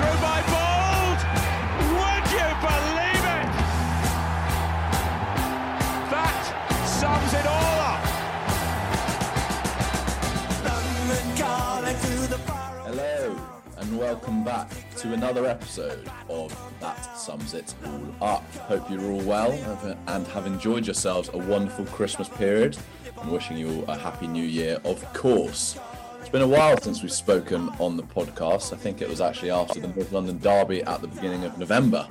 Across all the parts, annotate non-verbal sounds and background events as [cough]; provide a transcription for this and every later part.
through by Bold. Would you believe it? That sums it all up. Hello, and welcome back to another episode of That Sums It All Up. Hope you're all well and have enjoyed yourselves a wonderful Christmas period. I'm wishing you all a happy new year, of course. It's been a while since we've spoken on the podcast. I think it was actually after the North London Derby at the beginning of November.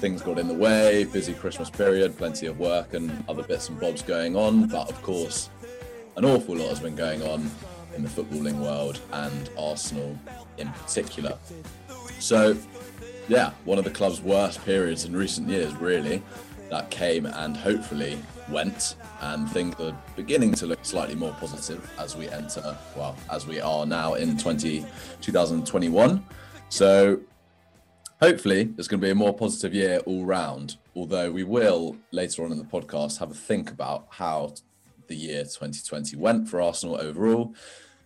Things got in the way, busy Christmas period, plenty of work and other bits and bobs going on. But of course, an awful lot has been going on in the footballing world and Arsenal in particular. So, yeah, one of the club's worst periods in recent years, really, that came and hopefully went. And things are beginning to look slightly more positive as we enter, well, as we are now in 20, 2021. So, hopefully, it's going to be a more positive year all round. Although we will later on in the podcast have a think about how the year 2020 went for Arsenal overall.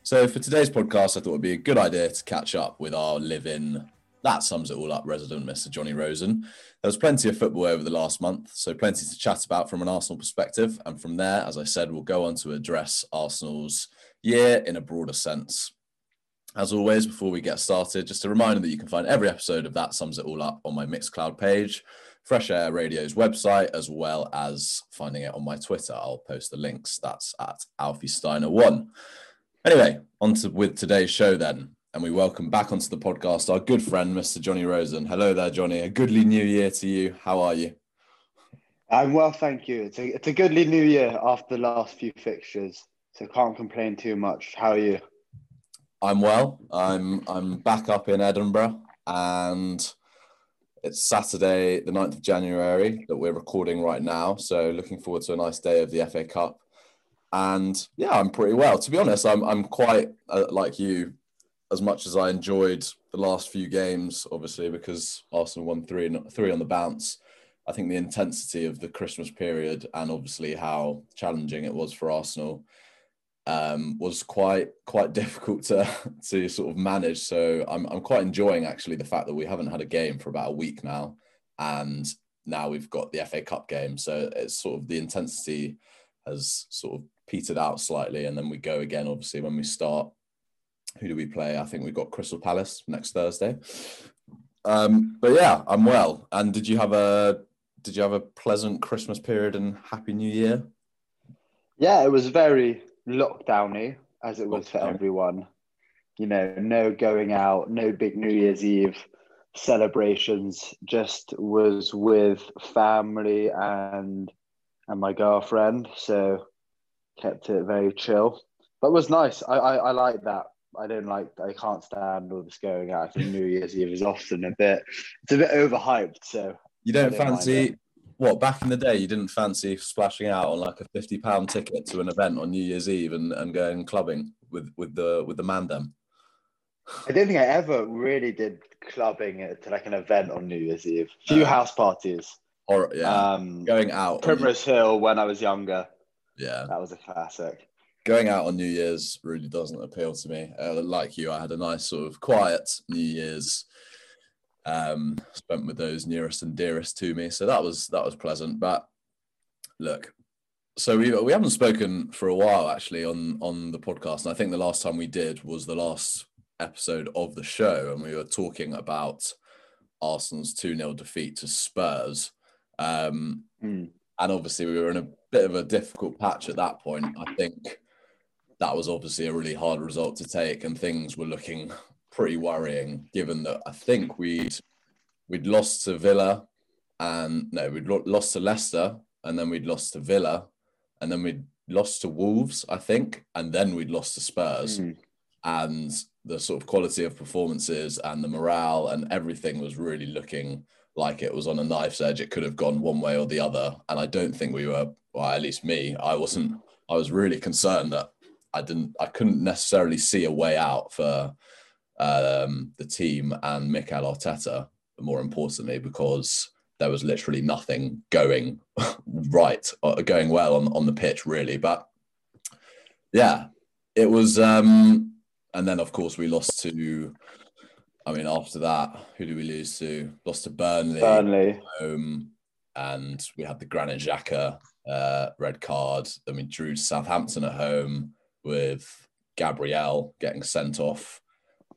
So for today's podcast, I thought it'd be a good idea to catch up with our live-in, that sums it all up, resident Mr. Johnny Rosen. There was plenty of football over the last month, so plenty to chat about from an Arsenal perspective. And from there, as I said, we'll go on to address Arsenal's year in a broader sense. As always, before we get started, just a reminder that you can find every episode of That Sums It All Up on my Mixcloud page, Fresh Air Radio's website, as well as finding it on my Twitter. I'll post the links. That's at Alfie Steiner1. Anyway, on to with today's show then. And we welcome back onto the podcast our good friend, Mr. Johnny Rosen. Hello there, Johnny. A goodly new year to you. How are you? I'm well, thank you. It's a, it's a goodly new year after the last few fixtures, so can't complain too much. How are you? I'm well. I'm I'm back up in Edinburgh and it's Saturday, the 9th of January, that we're recording right now. So looking forward to a nice day of the FA Cup. And yeah, I'm pretty well. To be honest, I'm I'm quite uh, like you, as much as I enjoyed the last few games, obviously because Arsenal won three three on the bounce. I think the intensity of the Christmas period and obviously how challenging it was for Arsenal um, was quite quite [laughs] difficult to to sort of manage. So I'm I'm quite enjoying actually the fact that we haven't had a game for about a week now, and now we've got the FA Cup game. So it's sort of the intensity has sort of petered out slightly, and then we go again. Obviously, when we start, who do we play? I think we've got Crystal Palace next Thursday. Um, but yeah, I'm well. And did you have a did you have a pleasant Christmas period and Happy New Year? Yeah, it was very lockdowny as it was for everyone. You know, no going out, no big New Year's Eve celebrations. Just was with family and and my girlfriend. So kept it very chill. But it was nice. I, I, I like that. I don't like I can't stand all this going out. I think New Year's Eve is often a bit it's a bit overhyped. So you don't, don't fancy what back in the day you didn't fancy splashing out on like a 50 pound ticket to an event on new year's eve and, and going clubbing with with the with the man them i don't think i ever really did clubbing to like an event on new year's eve. A few uh, house parties. Or yeah. Um going out primrose hill when i was younger. Yeah. That was a classic going out on new year's really doesn't appeal to me uh, like you i had a nice sort of quiet new year's um, spent with those nearest and dearest to me. So that was that was pleasant. But look, so we we haven't spoken for a while actually on on the podcast, and I think the last time we did was the last episode of the show, and we were talking about Arsenal's two 0 defeat to Spurs. Um, mm. And obviously, we were in a bit of a difficult patch at that point. I think that was obviously a really hard result to take, and things were looking pretty worrying, given that I think we'd we'd lost to Villa, and no, we'd lost to Leicester, and then we'd lost to Villa, and then we'd lost to Wolves, I think, and then we'd lost to Spurs, mm. and the sort of quality of performances and the morale and everything was really looking like it was on a knife's edge. It could have gone one way or the other, and I don't think we were. Well, at least me, I wasn't. I was really concerned that I didn't. I couldn't necessarily see a way out for um, the team and Mikel Arteta, more importantly, because there was literally nothing going [laughs] right or uh, going well on, on the pitch, really. But yeah, it was. Um, and then, of course, we lost to I mean, after that, who do we lose to? Lost to Burnley. Burnley. Home, and we had the Granit Xhaka uh, red card. Then we drew Southampton at home with Gabriel getting sent off.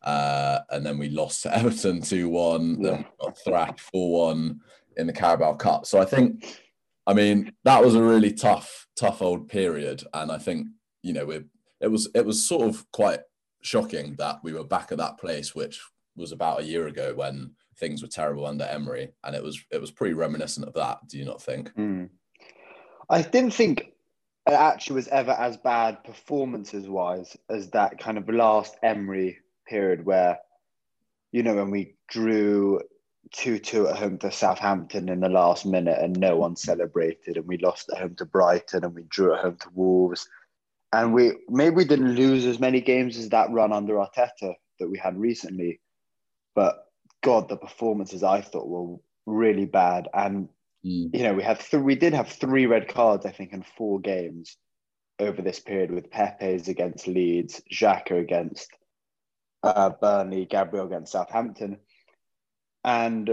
Uh, and then we lost to [laughs] Everton 2 1. Then we got thrashed 4 1 in the Carabao Cup. So I think, I mean, that was a really tough, tough old period. And I think, you know, we it was it was sort of quite shocking that we were back at that place, which was about a year ago when things were terrible under Emery, and it was it was pretty reminiscent of that. Do you not think? Mm. I didn't think it actually was ever as bad performances wise as that kind of last Emery period where, you know, when we drew 2 2 at home to Southampton in the last minute and no one celebrated, and we lost at home to Brighton and we drew at home to Wolves. And we maybe we didn't lose as many games as that run under Arteta that we had recently, but God, the performances I thought were really bad. And Mm. You know, we have th- we did have three red cards, I think, in four games over this period with Pepe's against Leeds, Xhaka against uh, Burnley, Gabriel against Southampton. And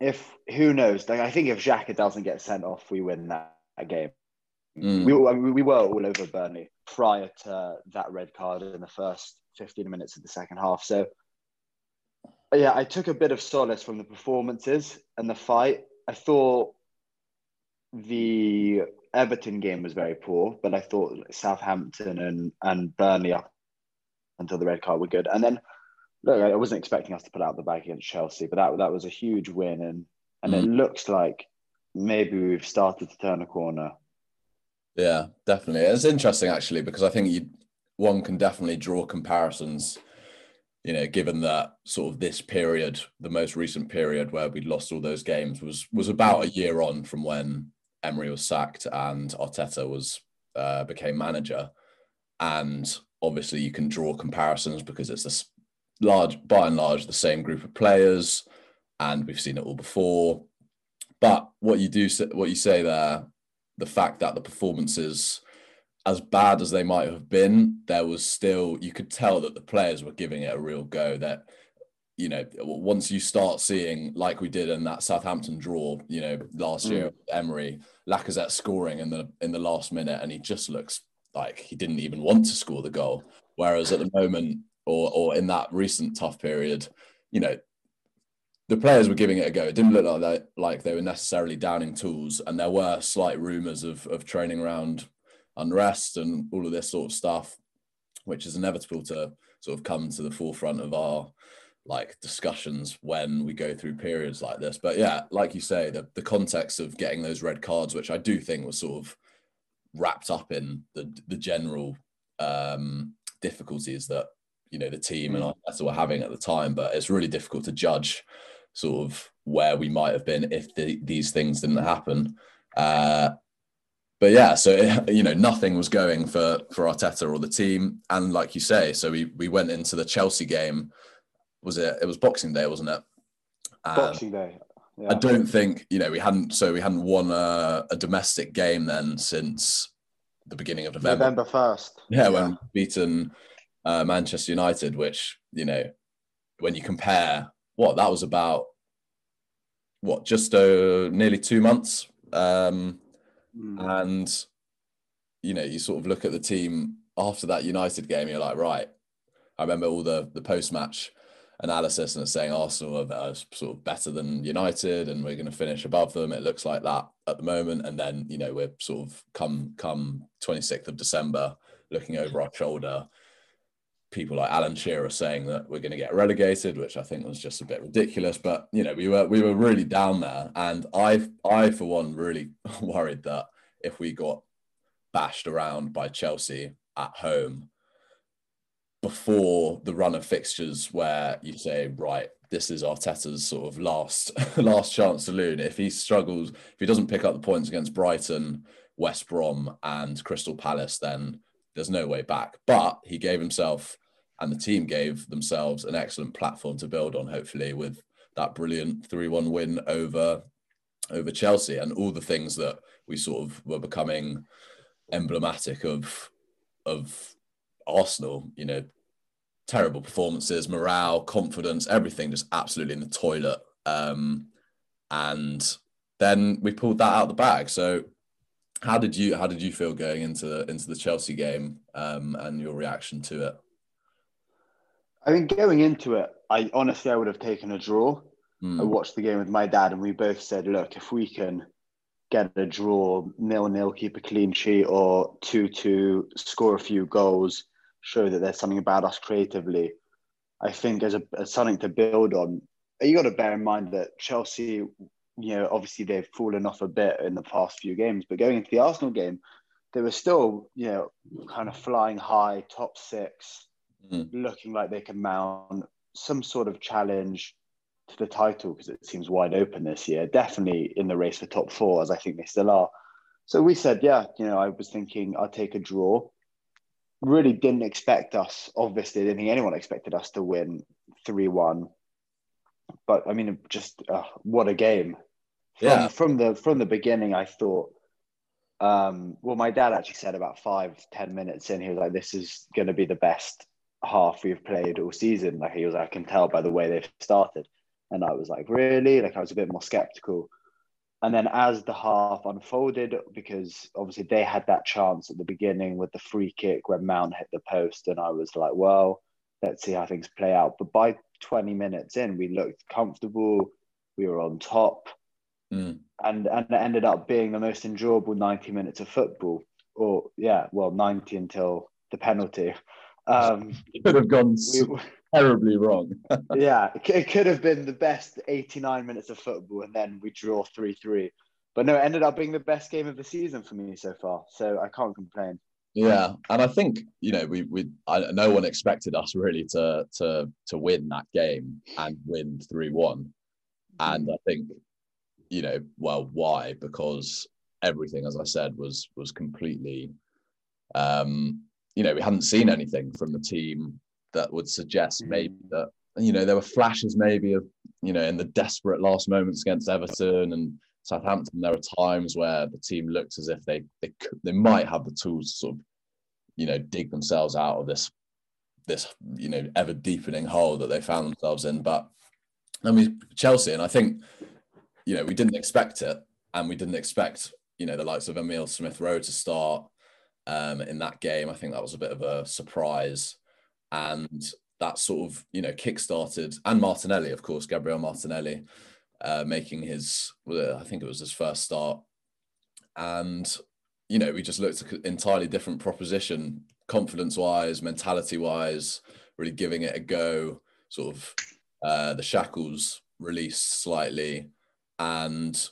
if who knows, like I think if Xhaka doesn't get sent off, we win that, that game. Mm. We, we were all over Burnley prior to that red card in the first 15 minutes of the second half. So yeah, I took a bit of solace from the performances and the fight. I thought the Everton game was very poor, but I thought Southampton and, and Burnley up until the red card were good. And then, look, I wasn't expecting us to put out the bag against Chelsea, but that that was a huge win, and and mm. it looks like maybe we've started to turn a corner. Yeah, definitely. It's interesting actually because I think you one can definitely draw comparisons you know, given that sort of this period, the most recent period where we'd lost all those games was was about a year on from when Emery was sacked and Arteta was uh, became manager, and obviously you can draw comparisons because it's this large, by and large, the same group of players, and we've seen it all before. But what you do, what you say there, the fact that the performances as bad as they might have been, there was still you could tell that the players were giving it a real go. That you know, once you start seeing like we did in that Southampton draw, you know, last mm. year, Emery, Lacazette scoring in the in the last minute, and he just looks like he didn't even want to score the goal. Whereas at the moment, or or in that recent tough period, you know, the players were giving it a go. It didn't look like they, like they were necessarily downing tools, and there were slight rumours of of training around unrest and all of this sort of stuff, which is inevitable to sort of come to the forefront of our like discussions when we go through periods like this. But yeah, like you say, the, the context of getting those red cards, which I do think was sort of wrapped up in the the general um, difficulties that you know the team and mm. Arteta were having at the time. But it's really difficult to judge sort of where we might have been if the, these things didn't happen. Uh, but yeah, so [laughs] you know nothing was going for for Arteta or the team, and like you say, so we we went into the Chelsea game. Was it? It was Boxing Day, wasn't it? Boxing Day. Yeah. I don't think you know we hadn't so we hadn't won a, a domestic game then since the beginning of November. November first. Yeah, yeah, when beaten uh, Manchester United, which you know when you compare what that was about, what just uh, nearly two months. Um, Mm. And, you know, you sort of look at the team after that United game, you're like, right. I remember all the the post match analysis and it's saying Arsenal are, sort of better than United and we're going to finish above them. It looks like that at the moment. And then, you know, we're sort of come come 26th of December looking over our shoulder. People like Alan Shearer saying that we're going to get relegated, which I think was just a bit ridiculous. But you know, we were we were really down there, and I I for one really [laughs] worried that if we got bashed around by Chelsea at home before the run of fixtures where you say, right, this is Arteta's sort of last [laughs] last chance to loon. If he struggles, if he doesn't pick up the points against Brighton, West Brom, and Crystal Palace, then there's no way back. But he gave himself and the team gave themselves an excellent platform to build on, hopefully, with that brilliant 3-1 win over over Chelsea and all the things that we sort of were becoming emblematic of of Arsenal, you know, terrible performances, morale, confidence, everything just absolutely in the toilet. Um, and then we pulled that out the bag. So how did you how did you feel going into the into the Chelsea game um, and your reaction to it? I mean, going into it, I honestly I would have taken a draw. Mm. I watched the game with my dad, and we both said, "Look, if we can get a draw, nil nil, keep a clean sheet, or two two, score a few goals, show that there's something about us creatively." I think as, a, as something to build on. You got to bear in mind that Chelsea you know, obviously they've fallen off a bit in the past few games, but going into the Arsenal game, they were still, you know, kind of flying high, top six, mm. looking like they can mount some sort of challenge to the title because it seems wide open this year. Definitely in the race for top four, as I think they still are. So we said, yeah, you know, I was thinking I'll take a draw. Really didn't expect us, obviously, didn't think anyone expected us to win 3 1. But I mean, just uh, what a game from, yeah. from the from the beginning, I thought. Um, well, my dad actually said about five ten minutes in, he was like, "This is going to be the best half we've played all season." Like he was, I can tell by the way they've started, and I was like, "Really?" Like I was a bit more skeptical. And then as the half unfolded, because obviously they had that chance at the beginning with the free kick when Mount hit the post, and I was like, "Well, let's see how things play out." But by 20 minutes in, we looked comfortable. We were on top mm. and and it ended up being the most enjoyable 90 minutes of football or yeah well 90 until the penalty um it [laughs] could have gone we, terribly wrong. [laughs] Yeah it could have been the best 89 minutes of football and then we draw 3-3 but no it ended up being the best game of the season for me so far so i can't complain. Yeah, and I think you know we we I, no one expected us really to to to win that game and win three one, and I think you know, well, why? Because everything, as I said, was was completely, um, you know, we hadn't seen anything from the team that would suggest mm. maybe that you know there were flashes maybe of you know in the desperate last moments against Everton and Southampton. There were times where the team looked as if they they could, they might have the tools to sort of you know dig themselves out of this this you know ever deepening hole that they found themselves in. But I mean Chelsea, and I think you know, we didn't expect it, and we didn't expect you know the likes of Emil Smith Rowe to start um, in that game. I think that was a bit of a surprise, and that sort of you know kick-started and Martinelli, of course, Gabriel Martinelli, uh, making his I think it was his first start, and you know we just looked at an entirely different proposition, confidence-wise, mentality-wise, really giving it a go. Sort of uh, the shackles released slightly and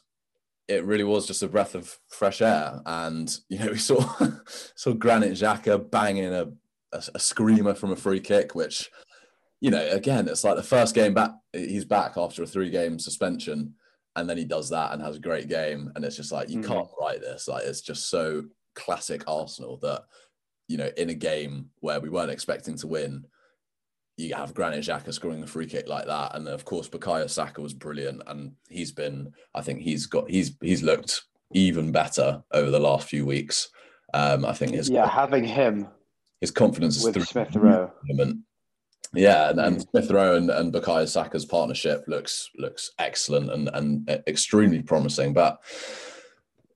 it really was just a breath of fresh air. And you know, we saw [laughs] saw Granit Xhaka banging a, a, a screamer from a free kick, which you know, again, it's like the first game back. He's back after a three game suspension, and then he does that and has a great game. And it's just like you mm. can't write this. Like it's just so classic Arsenal that you know, in a game where we weren't expecting to win, you have Granit Xhaka scoring a free kick like that, and then of course Bukayo Saka was brilliant, and he's been, I think he's got, he's he's looked even better over the last few weeks. Um, I think his yeah, having him, his confidence is with Smith Rowe. Yeah, and, and. Smith Rowe and, and Bukayo Saka's partnership looks looks excellent and and extremely promising. But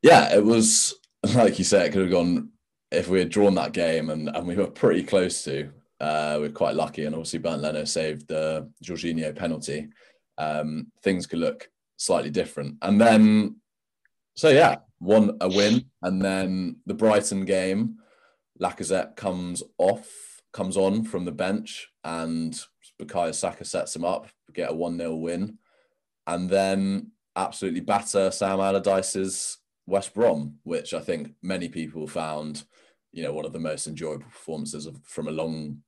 yeah, it was [laughs] like you said, it could have gone if we had drawn that game, and and we were pretty close to. Uh, we're quite lucky, and obviously Bernd Leno saved the Jorginho penalty. Um, things could look slightly different, and then so yeah, one a win, and then the Brighton game, Lacazette comes off, comes on from the bench, and Bukayo Saka sets him up, get a one 0 win, and then absolutely batter Sam Allardyce's West Brom, which I think many people found, you know, one of the most enjoyable performances of, from a long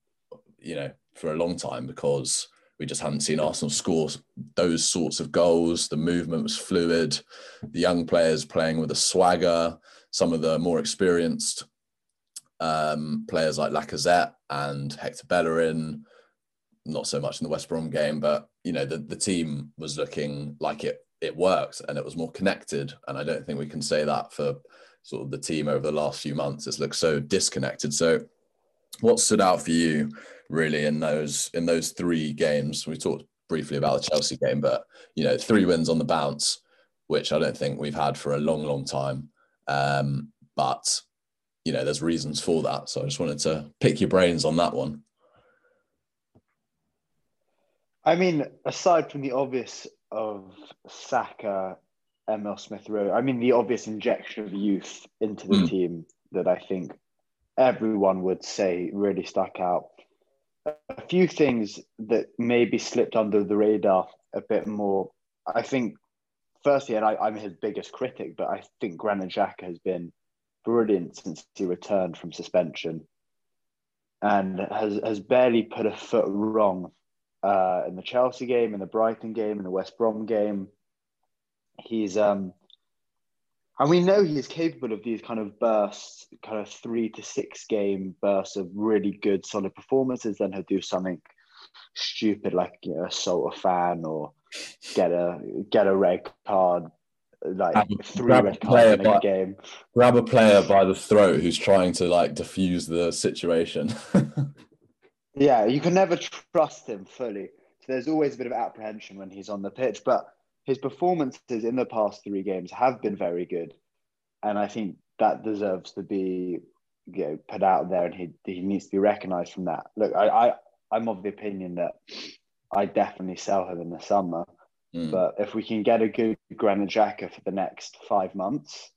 you know, for a long time because we just hadn't seen Arsenal score those sorts of goals. The movement was fluid. The young players playing with a swagger. Some of the more experienced um, players like Lacazette and Hector Bellerin, not so much in the West Brom game, but you know the the team was looking like it it worked and it was more connected. And I don't think we can say that for sort of the team over the last few months. It's looked so disconnected. So, what stood out for you really in those in those three games. We talked briefly about the Chelsea game, but you know, three wins on the bounce, which I don't think we've had for a long, long time. Um, but you know, there's reasons for that. So I just wanted to pick your brains on that one. I mean, aside from the obvious of Saka, Emil Smith Rowe, I mean, the obvious injection of youth into the mm. team that I think everyone would say really stuck out. A few things that maybe slipped under the radar a bit more. I think, firstly, and I, am his biggest critic, but I think Granit Xhaka has been brilliant since he returned from suspension and has, has barely put a foot wrong uh, in the Chelsea game, in the Brighton game, in the West Brom game. He's um, and we know he's capable of these kind of bursts, kind of three to six game bursts of really good, solid performances. Then he'll do something stupid like you know assault a fan or get a get a red card like grab, three red cards in a by, game. Grab a player by the throat who's trying to like diffuse the situation. [laughs] yeah, you can never trust him fully. So there's always a bit of apprehension when he's on the pitch, but his performances in the past three games have been very good, and I think that deserves to be you know put out there, and he he needs to be recognised from that. Look, I, I I'm of the opinion that I definitely sell him in the summer Mm. But if we can get a good Granit Xhaka for the next five months,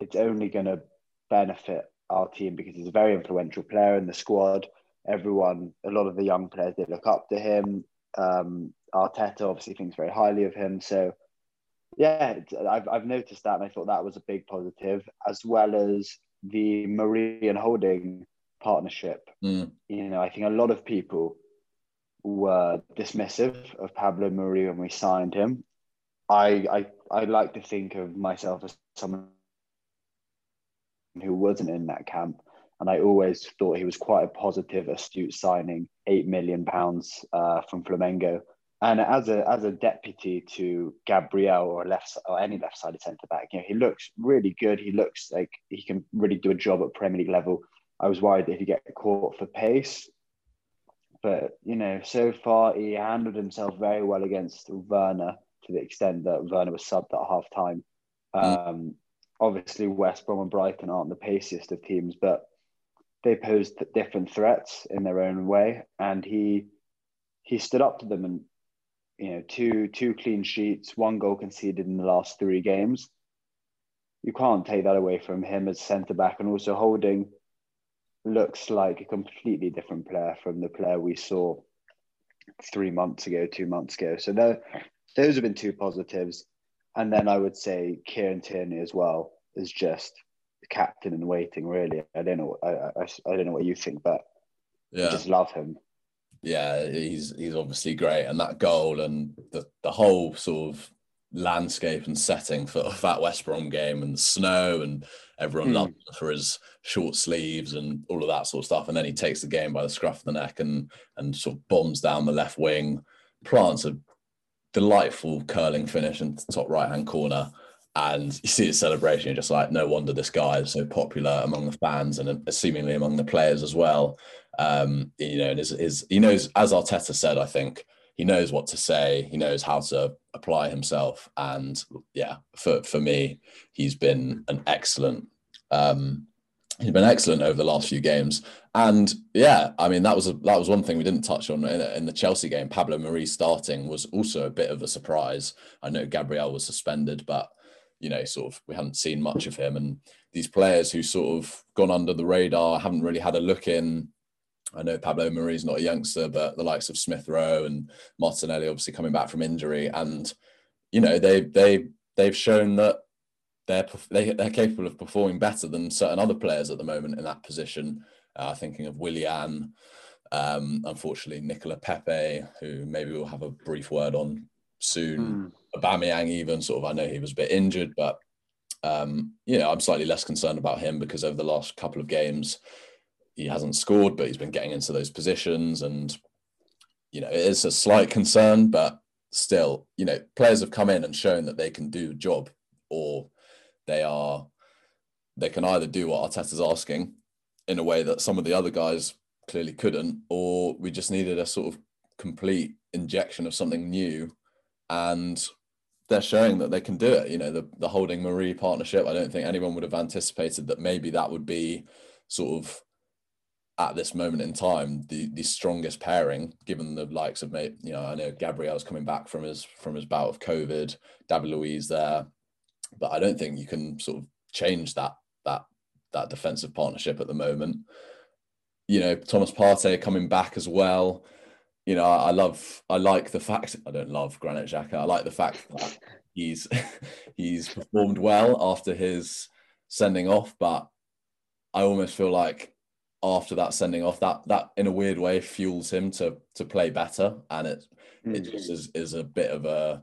it's only going to benefit our team because he's a very influential player in the squad. Everyone, a lot of the young players, they look up to him. Um, Arteta obviously thinks very highly of him. So, yeah, I've, I've noticed that and I thought that was a big positive, as well as the Muriel and Holding partnership. Mm. You know, I think a lot of people were dismissive of Pablo Mari when we signed him. I, I I like to think of myself as someone who wasn't in that camp, and I always thought he was quite a positive, astute signing. Eight million pounds uh, from Flamengo, and as a as a deputy to Gabriel or left or any left-sided centre back, you know, he looks really good. He looks like he can really do a job at Premier League level. I was worried that if he get caught for pace, but you know, so far he handled himself very well against Werner to the extent that Werner was subbed at half time. Mm. Um, obviously, West Brom and Brighton aren't the paciest of teams, but they posed different threats in their own way, and he he stood up to them and you know two two clean sheets, one goal conceded in the last three games. You can't take that away from him as centre back, and also holding looks like a completely different player from the player we saw three months ago, two months ago. So those have been two positives. And then I would say Kieran Tierney as well is just the captain in waiting. Really, I don't know. I, I, I don't know what you think, but yeah. I just love him. Yeah, he's he's obviously great, and that goal and the the whole sort of landscape and setting for [laughs] that West Brom game and snow and everyone mm. loved for his short sleeves and all of that sort of stuff. And then he takes the game by the scruff of the neck and and sort of bombs down the left wing, plants a delightful curling finish in the top right hand corner. And you see his celebration, you're just like, no wonder this guy is so popular among the fans and seemingly among the players as well. Um, you know, and his, his, he knows, as Arteta said, I think, he knows what to say he knows how to apply himself and yeah for for me he's been an excellent um he's been excellent over the last few games. And yeah i mean that was a, that was one thing we didn't touch on in, in the chelsea game. Pablo Mari starting was also a bit of a surprise. I know gabriel was suspended but you know sort of we hadn't seen much of him. And these players who sort of gone under the radar haven't really had a look in I know Pablo Mari's not a youngster, but the likes of Smith Rowe and Martinelli obviously coming back from injury, and you know they they they've shown that they're they, they're capable of performing better than certain other players at the moment in that position. Uh, thinking of Willian, um, unfortunately Nicola Pepe, who maybe we'll have a brief word on soon. Mm. Aubameyang, even sort of, I know he was a bit injured, but um, you know I'm slightly less concerned about him because over the last couple of games he hasn't scored, but he's been getting into those positions, and you know it is a slight concern, but still, you know, players have come in and shown that they can do a job, or they are they can either do what Arteta's asking in a way that some of the other guys clearly couldn't, or we just needed a sort of complete injection of something new. And they're showing that they can do it. You know, the, the holding Mari partnership, I don't think anyone would have anticipated that maybe that would be sort of at this moment in time the the strongest pairing given the likes of mate you know I know Gabriel's coming back from his from his bout of covid David Luiz there but I don't think you can sort of change that that that defensive partnership at the moment. You know Thomas Partey coming back as well. You know I, love I like the fact I don't love Granit Xhaka. I like the fact that he's [laughs] he's performed well after his sending off but I almost feel like after that sending off that that in a weird way fuels him to to play better. And it mm. it just is, is a bit of a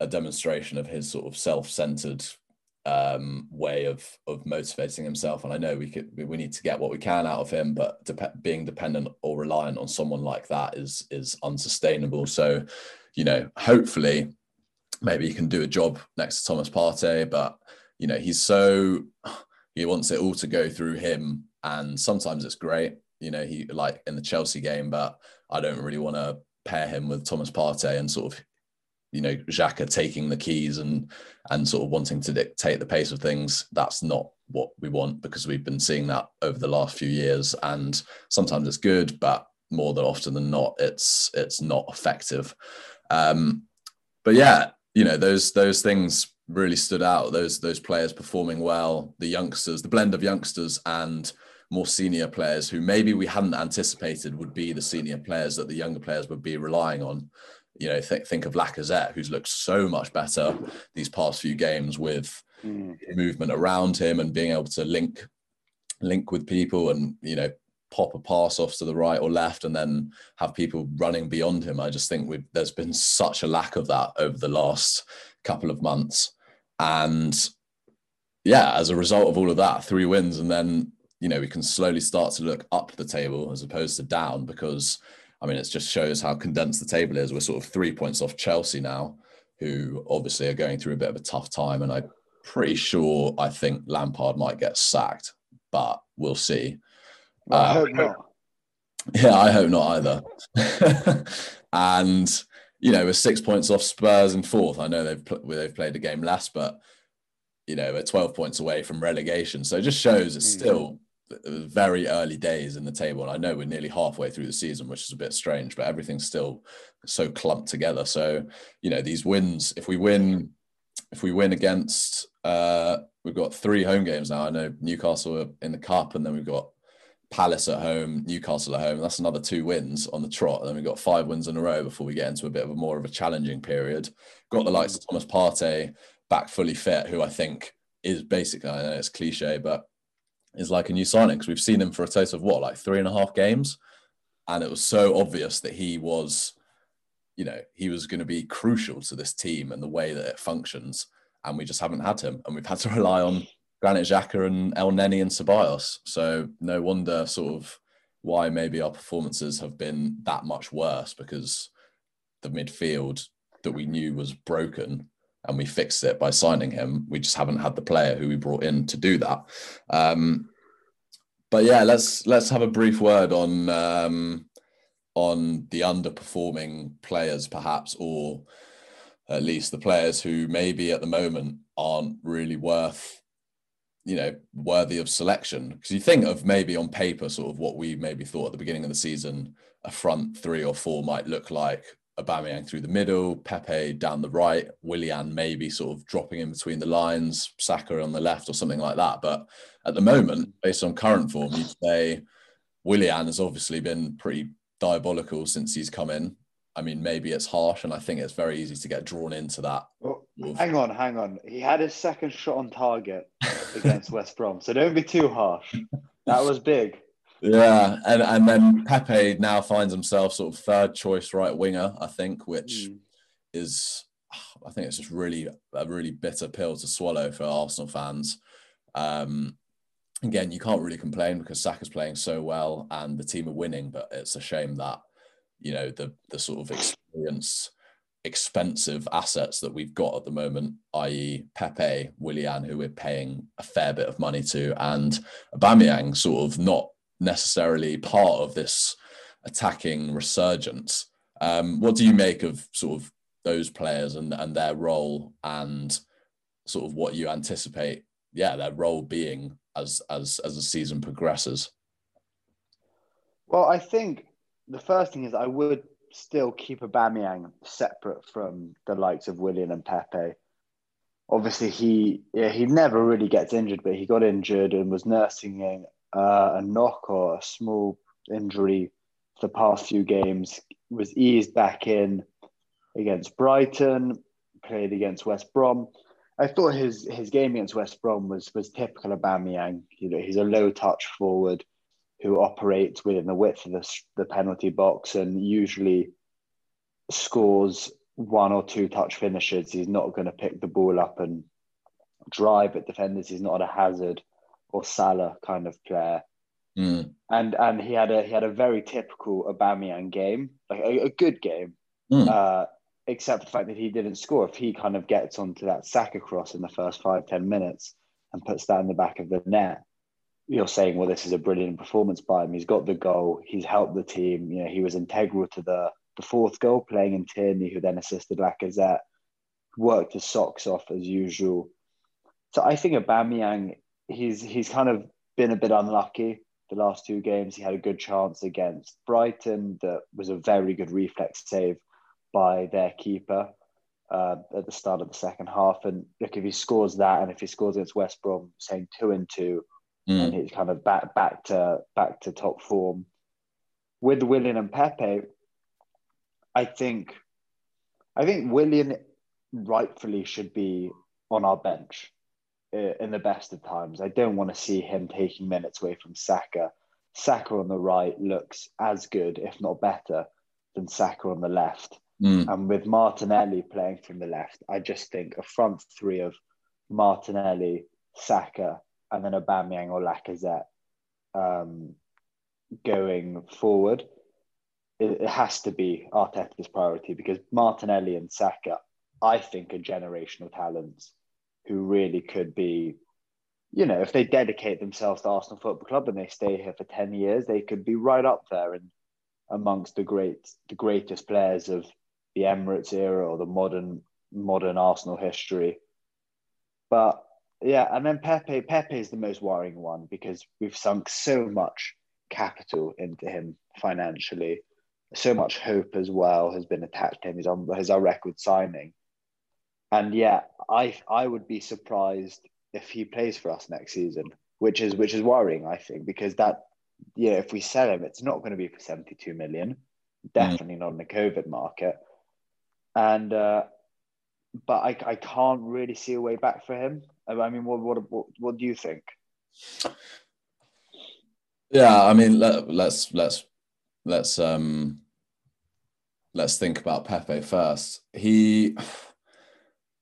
a demonstration of his sort of self-centered um, way of of motivating himself. And I know we could we need to get what we can out of him but de- being dependent or reliant on someone like that is is unsustainable. So you know hopefully maybe he can do a job next to Thomas Partey but you know he's so he wants it all to go through him and sometimes it's great. You know, he like in the Chelsea game, but I don't really want to pair him with Thomas Partey and sort of, you know, Xhaka taking the keys and and sort of wanting to dictate the pace of things. That's not what we want because we've been seeing that over the last few years, and sometimes it's good, but more than often than not, it's it's not effective. Um, but yeah, you know, those those things really stood out. Those those players performing well, the youngsters, the blend of youngsters and more senior players who maybe we hadn't anticipated would be the senior players that the younger players would be relying on. You know, th- think of Lacazette, who's looked so much better these past few games with mm. movement around him and being able to link link with people and you know pop a pass off to the right or left and then have people running beyond him. I just think there's been such a lack of that over the last couple of months. And yeah, as a result of all of that, three wins and then you know we can slowly start to look up the table as opposed to down because I mean it just shows how condensed the table is. We're sort of three points off Chelsea now, who obviously are going through a bit of a tough time, and I'm pretty sure I think Lampard might get sacked, but we'll see. Well, I hope not. [laughs] Yeah, I hope not either. [laughs] and you know, we're six points off Spurs and fourth. I know they've they've played a game less, but you know, we're 12 points away from relegation. So it just shows it's mm. still very early days in the table. And I know we're nearly halfway through the season, which is a bit strange, but everything's still so clumped together. So, you know, these wins, if we win, if we win against, uh, we've got three home games now. I know Newcastle in the cup, and then we've got Palace at home, Newcastle at home. That's another two wins on the trot. And then we've got five wins in a row before we get into a bit of a more of a challenging period. Got the likes of Thomas Partey back fully fit, who I think is basically, I know it's cliche, but is like a new signing because we've seen him for a total of what, like three and a half games. And it was so obvious that he was, you know, he was going to be crucial to this team and the way that it functions. And we just haven't had him. And we've had to [laughs] rely on Granit Xhaka and Elneny and Ceballos. So no wonder sort of why maybe our performances have been that much worse because the midfield that we knew was broken and we fixed it by signing him. We just haven't had the player who we brought in to do that. Um, but yeah, let's let's have a brief word on um, on the underperforming players, perhaps, or at least the players who maybe at the moment aren't really worth you know worthy of selection because you think of maybe on paper sort of what we maybe thought at the beginning of the season a front three or four might look like Aubameyang through the middle, Pepe down the right, Willian maybe sort of dropping in between the lines, Saka on the left or something like that. But at the moment, based on current form, you'd say Willian has obviously been pretty diabolical since he's come in. I mean, maybe it's harsh, and I think it's very easy to get drawn into that. Well, hang on, hang on. He had his second shot on target [laughs] against West Brom, so don't be too harsh. That was big. Yeah, and and then Pepe now finds himself sort of third choice right winger, I think, which mm. is I think it's just really a really bitter pill to swallow for Arsenal fans. Um, again, you can't really complain because Saka's playing so well and the team are winning, but it's a shame that you know the the sort of experienced expensive assets that we've got at the moment, i.e. Pepe, Willian, who we're paying a fair bit of money to, and Aubameyang sort of not necessarily part of this attacking resurgence. Um, what do you make of sort of those players and, and their role and sort of what you anticipate, yeah, their role being as as as the season progresses? Well, I think the first thing is I would still keep Aubameyang separate from the likes of Willian and Pepe. Obviously, he yeah, he never really gets injured, but he got injured and was nursing uh, a knock or a small injury for the past few games. Was eased back in against Brighton, played against West Brom. I thought his his game against West Brom was was typical of Aubameyang. You know, he's a low touch forward who operates within the width of the, the penalty box and usually scores one or two touch finishes. He's not going to pick the ball up and drive at defenders. He's not a Hazard or Salah kind of player. Mm. And and he had a he had a very typical Aubameyang game, like a, a good game, mm. uh, except the fact that he didn't score. If he kind of gets onto that Saka cross in the first five ten minutes and puts that in the back of the net, you're saying, well, this is a brilliant performance by him. He's got the goal. He's helped the team. You know, he was integral to the, the fourth goal, playing in Tierney, who then assisted Lacazette, worked his socks off as usual. So I think Aubameyang, he's he's kind of been a bit unlucky the last two games. He had a good chance against Brighton that was a very good reflex save by their keeper uh, at the start of the second half. And look, if he scores that, and if he scores against West Brom, saying two and two mm. and he's kind of back back to back to top form. With Willian and Pepe, I think I think Willian rightfully should be on our bench in the best of times. I don't want to see him taking minutes away from Saka. Saka on the right looks as good, if not better, than Saka on the left. Mm. And with Martinelli playing from the left, I just think a front three of Martinelli, Saka, and then Aubameyang or Lacazette um, going forward, it, it, has to be Arteta's priority because Martinelli and Saka, I think, are generational talents who really could be, you know, if they dedicate themselves to Arsenal Football Club and they stay here for ten years, they could be right up there and amongst the great, the greatest players of the Emirates era or the modern modern Arsenal history. But yeah, and then Pepe. Pepe is the most worrying one because we've sunk so much capital into him financially. So much hope as well has been attached to him. He's on his our record signing, and yeah, I I would be surprised if he plays for us next season, which is which is worrying. I think because that yeah, if we sell him, it's not going to be for seventy two million. Definitely mm. not in the COVID market, and uh, but I I can't really see a way back for him. I mean, what what what, what do you think? Yeah, I mean, let, let's let's let's um let's think about Pepe first. He,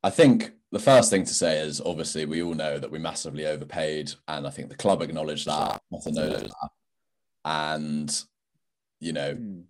I think the first thing to say is obviously we all know that we massively overpaid, and I think the club acknowledged that. Nothing knows that, and you know. Mm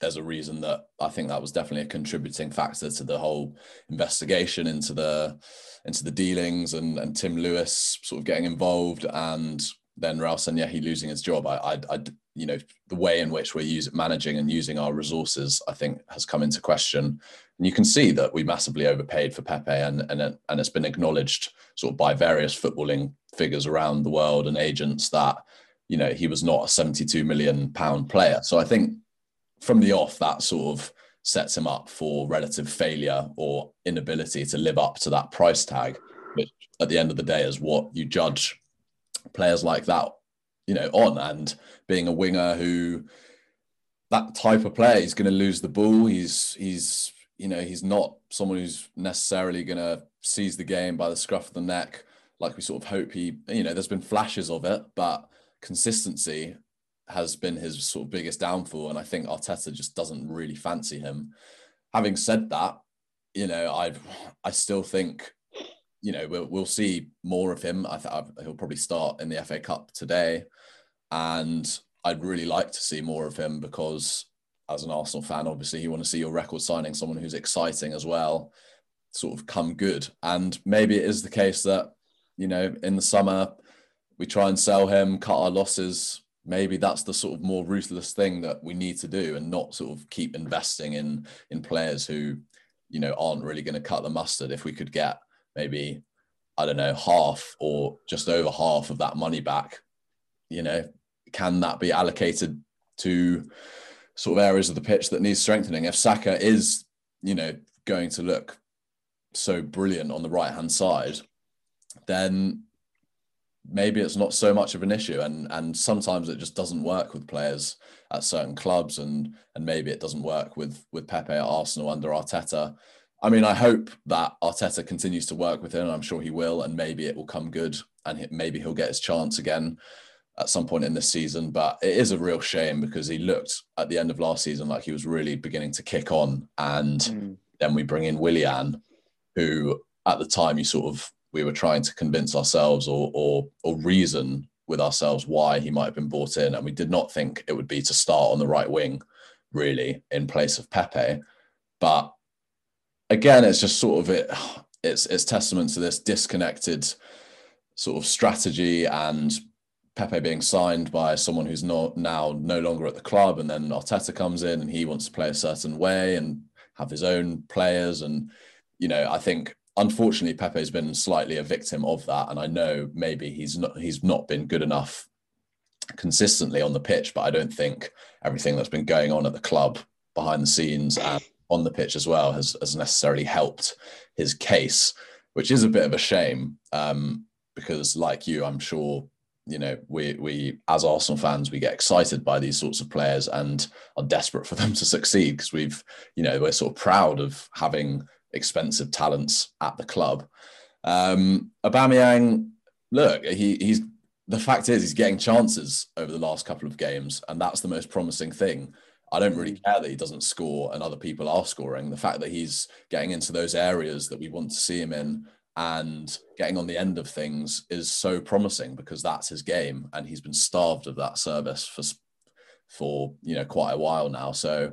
there's a reason that I think that was definitely a contributing factor to the whole investigation into the into the dealings and and Tim Lewis sort of getting involved and then Raul Sanllehi losing his job. I, I, I, you know, the way in which we're using managing and using our resources, I think, has come into question. And you can see that we massively overpaid for Pepe, and and and it's been acknowledged sort of by various footballing figures around the world and agents that you know he was not a 72 million pound player. So I think from the off, that sort of sets him up for relative failure or inability to live up to that price tag, which at the end of the day is what you judge players like that, you know, on. And being a winger who that type of player, is going to lose the ball. He's he's you know he's not someone who's necessarily going to seize the game by the scruff of the neck like we sort of hope he you know there's been flashes of it but consistency has been his sort of biggest downfall. And I think Arteta just doesn't really fancy him. Having said that, you know, I I still think, you know, we'll, we'll see more of him. I think he'll probably start in the FA Cup today. And I'd really like to see more of him because as an Arsenal fan, obviously you want to see your record signing someone who's exciting as well, sort of come good. And maybe it is the case that, you know, in the summer we try and sell him, cut our losses, maybe that's the sort of more ruthless thing that we need to do and not sort of keep investing in in players who you know aren't really going to cut the mustard if we could get maybe i don't know half or just over half of that money back you know can that be allocated to sort of areas of the pitch that needs strengthening if saka is you know going to look so brilliant on the right hand side then maybe it's not so much of an issue and and sometimes it just doesn't work with players at certain clubs and and maybe it doesn't work with with Pepe at Arsenal under Arteta. I mean, I hope that Arteta continues to work with him. I'm sure he will, and maybe it will come good, and maybe he'll get his chance again at some point in this season. But it is a real shame because he looked at the end of last season like he was really beginning to kick on, and mm. then we bring in Willian, who at the time you sort of we were trying to convince ourselves or or or reason with ourselves why he might have been brought in, and we did not think it would be to start on the right wing, really, in place of Pepe. But again, it's just sort of it. It's it's testament to this disconnected sort of strategy and Pepe being signed by someone who's not now no longer at the club, and then Arteta comes in and he wants to play a certain way and have his own players, and you know I think unfortunately, Pepe's been slightly a victim of that, and I know maybe he's not he's not been good enough consistently on the pitch, but I don't think everything that's been going on at the club behind the scenes and on the pitch as well has, has necessarily helped his case, which is a bit of a shame um, because, like you, I'm sure you know we we as Arsenal fans we get excited by these sorts of players and are desperate for [laughs] them to succeed because we've you know we're sort of proud of having expensive talents at the club. Um, Aubameyang, look, he, he's the fact is he's getting chances over the last couple of games, and that's the most promising thing. I don't really mm. care that he doesn't score and other people are scoring. The fact that he's getting into those areas that we want to see him in and getting on the end of things is so promising because that's his game, and he's been starved of that service for for you know quite a while now. So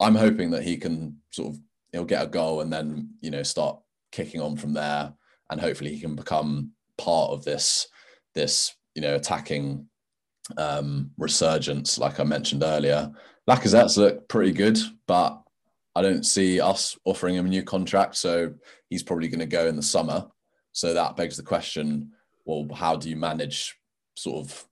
I'm hoping that he can sort of he'll get a goal and then you know start kicking on from there, and hopefully he can become part of this this you know attacking um, resurgence, like I mentioned earlier. Lacazette's look pretty good, but I don't see us offering him a new contract, so he's probably going to go in the summer. So that begs the question: Well, how do you manage sort of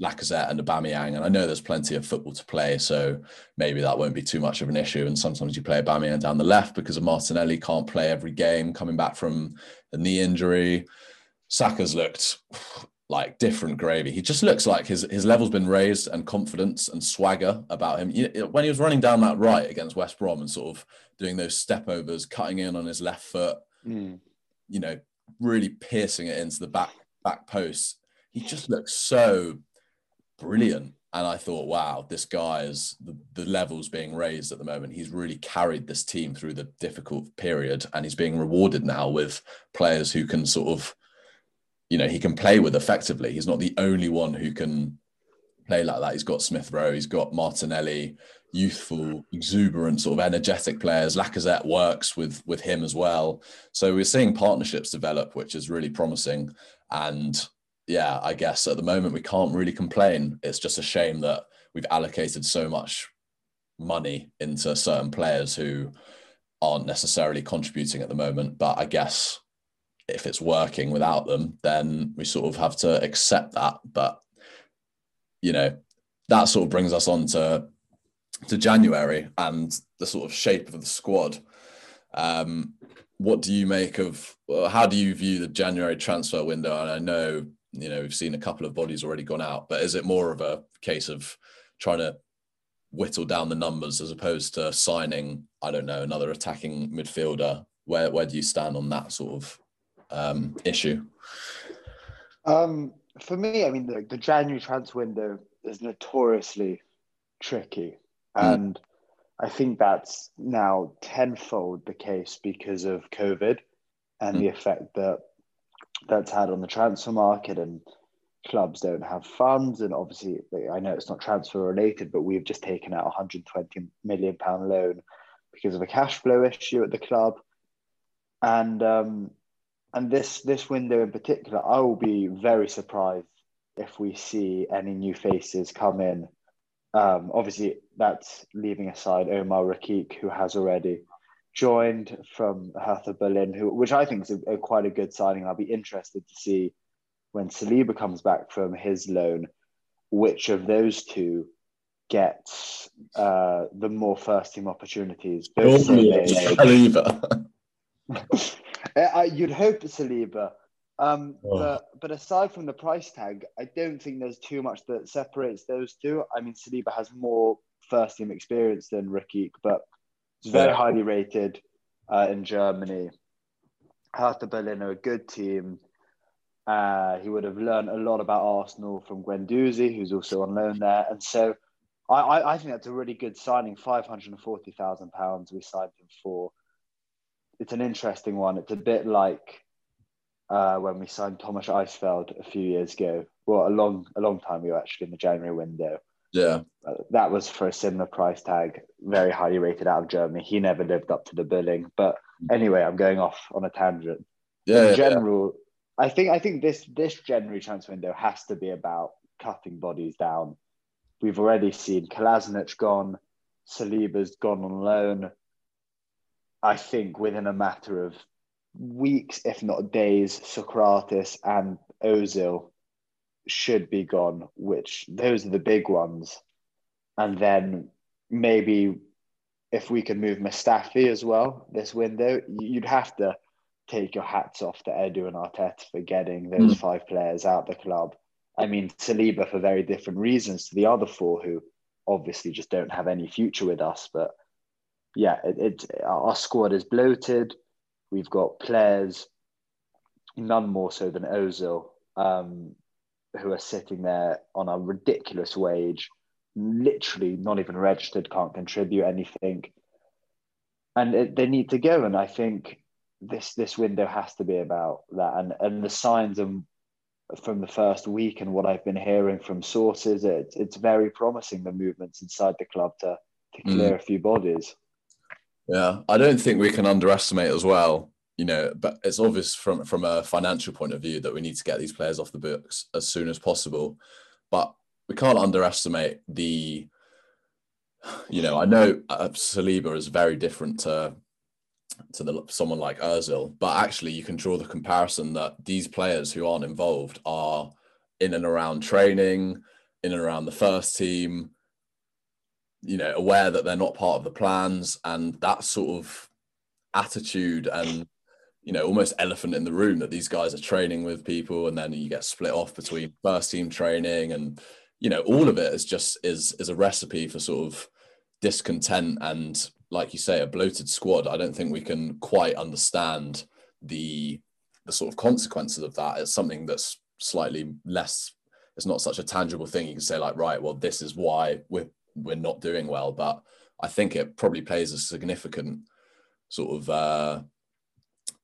Lacazette and Aubameyang, and I know there's plenty of football to play, so maybe that won't be too much of an issue. And sometimes you play Aubameyang down the left because Martinelli can't play every game, coming back from a knee injury. Saka's looked like different gravy. He just looks like his his level's been raised and confidence and swagger about him. When he was running down that right against West Brom and sort of doing those step overs, cutting in on his left foot, mm. you know, really piercing it into the back back post. He just looks so brilliant. And I thought, wow, this guy is the, the levels being raised at the moment. He's really carried this team through the difficult period, and he's being rewarded now with players who can sort of, you know, he can play with effectively. He's not the only one who can play like that. He's got Smith Rowe, he's got Martinelli, youthful, exuberant, sort of energetic players. Lacazette works with with him as well. So we're seeing partnerships develop, which is really promising. And yeah, I guess at the moment we can't really complain. It's just a shame that we've allocated so much money into certain players who aren't necessarily contributing at the moment. But I guess if it's working without them, then we sort of have to accept that. But you know, that sort of brings us on to to January and the sort of shape of the squad. Um, what do you make of? How do you view the January transfer window? And I know you know we've seen a couple of bodies already gone out but is it more of a case of trying to whittle down the numbers as opposed to signing i don't know another attacking midfielder where where do you stand on that sort of um, issue um, for me i mean the, the january transfer window is notoriously tricky mm. and i think that's now tenfold the case because of covid and mm. the effect that that's had on the transfer market and clubs don't have funds and obviously I know it's not transfer related but we've just taken out a 120 million pound loan because of a cash flow issue at the club and um, and this this window in particular I will be very surprised if we see any new faces come in. Um, obviously, that's leaving aside Omar Rekik, who has already joined from Hertha Berlin, who which I think is a, a, quite a good signing. I'll be interested to see when Saliba comes back from his loan, which of those two gets uh, the more first team opportunities. Saliba. [laughs] uh, you'd hope Saliba. Um, oh. but, but aside from the price tag, I don't think there's too much that separates those two. I mean, Saliba has more first team experience than Rekik, but it's very yeah. highly rated uh, in Germany. Hertha Berlin are a good team. Uh, he would have learned a lot about Arsenal from Guendouzi, who's also on loan there. And so I, I think that's a really good signing. £540,000 we signed him for. It's an interesting one. It's a bit like uh, when we signed Thomas Eisfeld a few years ago. Well, a long, a long time ago, actually, in the January window. Yeah. Uh, that was for a similar price tag, very highly rated out of Germany. He never lived up to the billing. But anyway, I'm going off on a tangent. Yeah. In general, yeah. I think I think this this January transfer window has to be about cutting bodies down. We've already seen Kolasinac gone, Saliba's gone on loan. I think within a matter of weeks, if not days, Sokratis and Ozil should be gone, which those are the big ones. And then maybe if we can move Mustafi as well this window, you'd have to take your hats off to Edu and Arteta for getting those mm. five players out the club. I mean, Saliba for very different reasons to the other four who obviously just don't have any future with us. But yeah, it, it our squad is bloated. We've got players, none more so than Ozil, um, who are sitting there on a ridiculous wage, literally not even registered, can't contribute anything, and it, they need to go. And I think this this window has to be about that. And and the signs and from the first week and what I've been hearing from sources, it, it's very promising the movements inside the club to to clear mm. a few bodies. Yeah, I don't think we can underestimate as well. You know, but it's obvious from from a financial point of view that we need to get these players off the books as soon as possible. But we can't underestimate the. You know, I know uh, Saliba is very different to to the, someone like Özil, but actually you can draw the comparison that these players who aren't involved are in and around training, in and around the first team, you know aware that they're not part of the plans and that sort of attitude and you know almost elephant in the room that these guys are training with people and then you get split off between first team training and you know all of it is just is is a recipe for sort of discontent and like you say a bloated squad. I don't think we can quite understand the the sort of consequences of that. It's something that's slightly less it's not such a tangible thing. You can say like right well this is why we're we're not doing well. But I think it probably plays a significant sort of uh,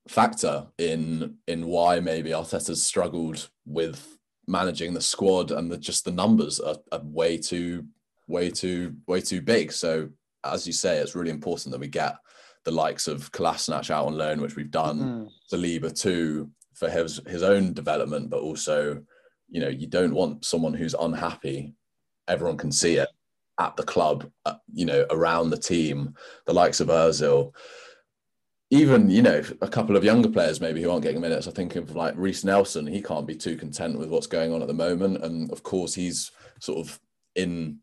factor in in why maybe Arteta's struggled with managing the squad and the, just the numbers are, are, way too way too way too big. So as you say, it's really important that we get the likes of Kolasinac out on loan, which we've done, mm. Saliba too for his his own development, but also, you know, you don't want someone who's unhappy. Everyone can see it at the club, uh, you know, around the team, the likes of Ozil, even you know a couple of younger players maybe who aren't getting minutes. I think of like Reiss Nelson. He can't be too content with what's going on at the moment, and of course he's sort of in.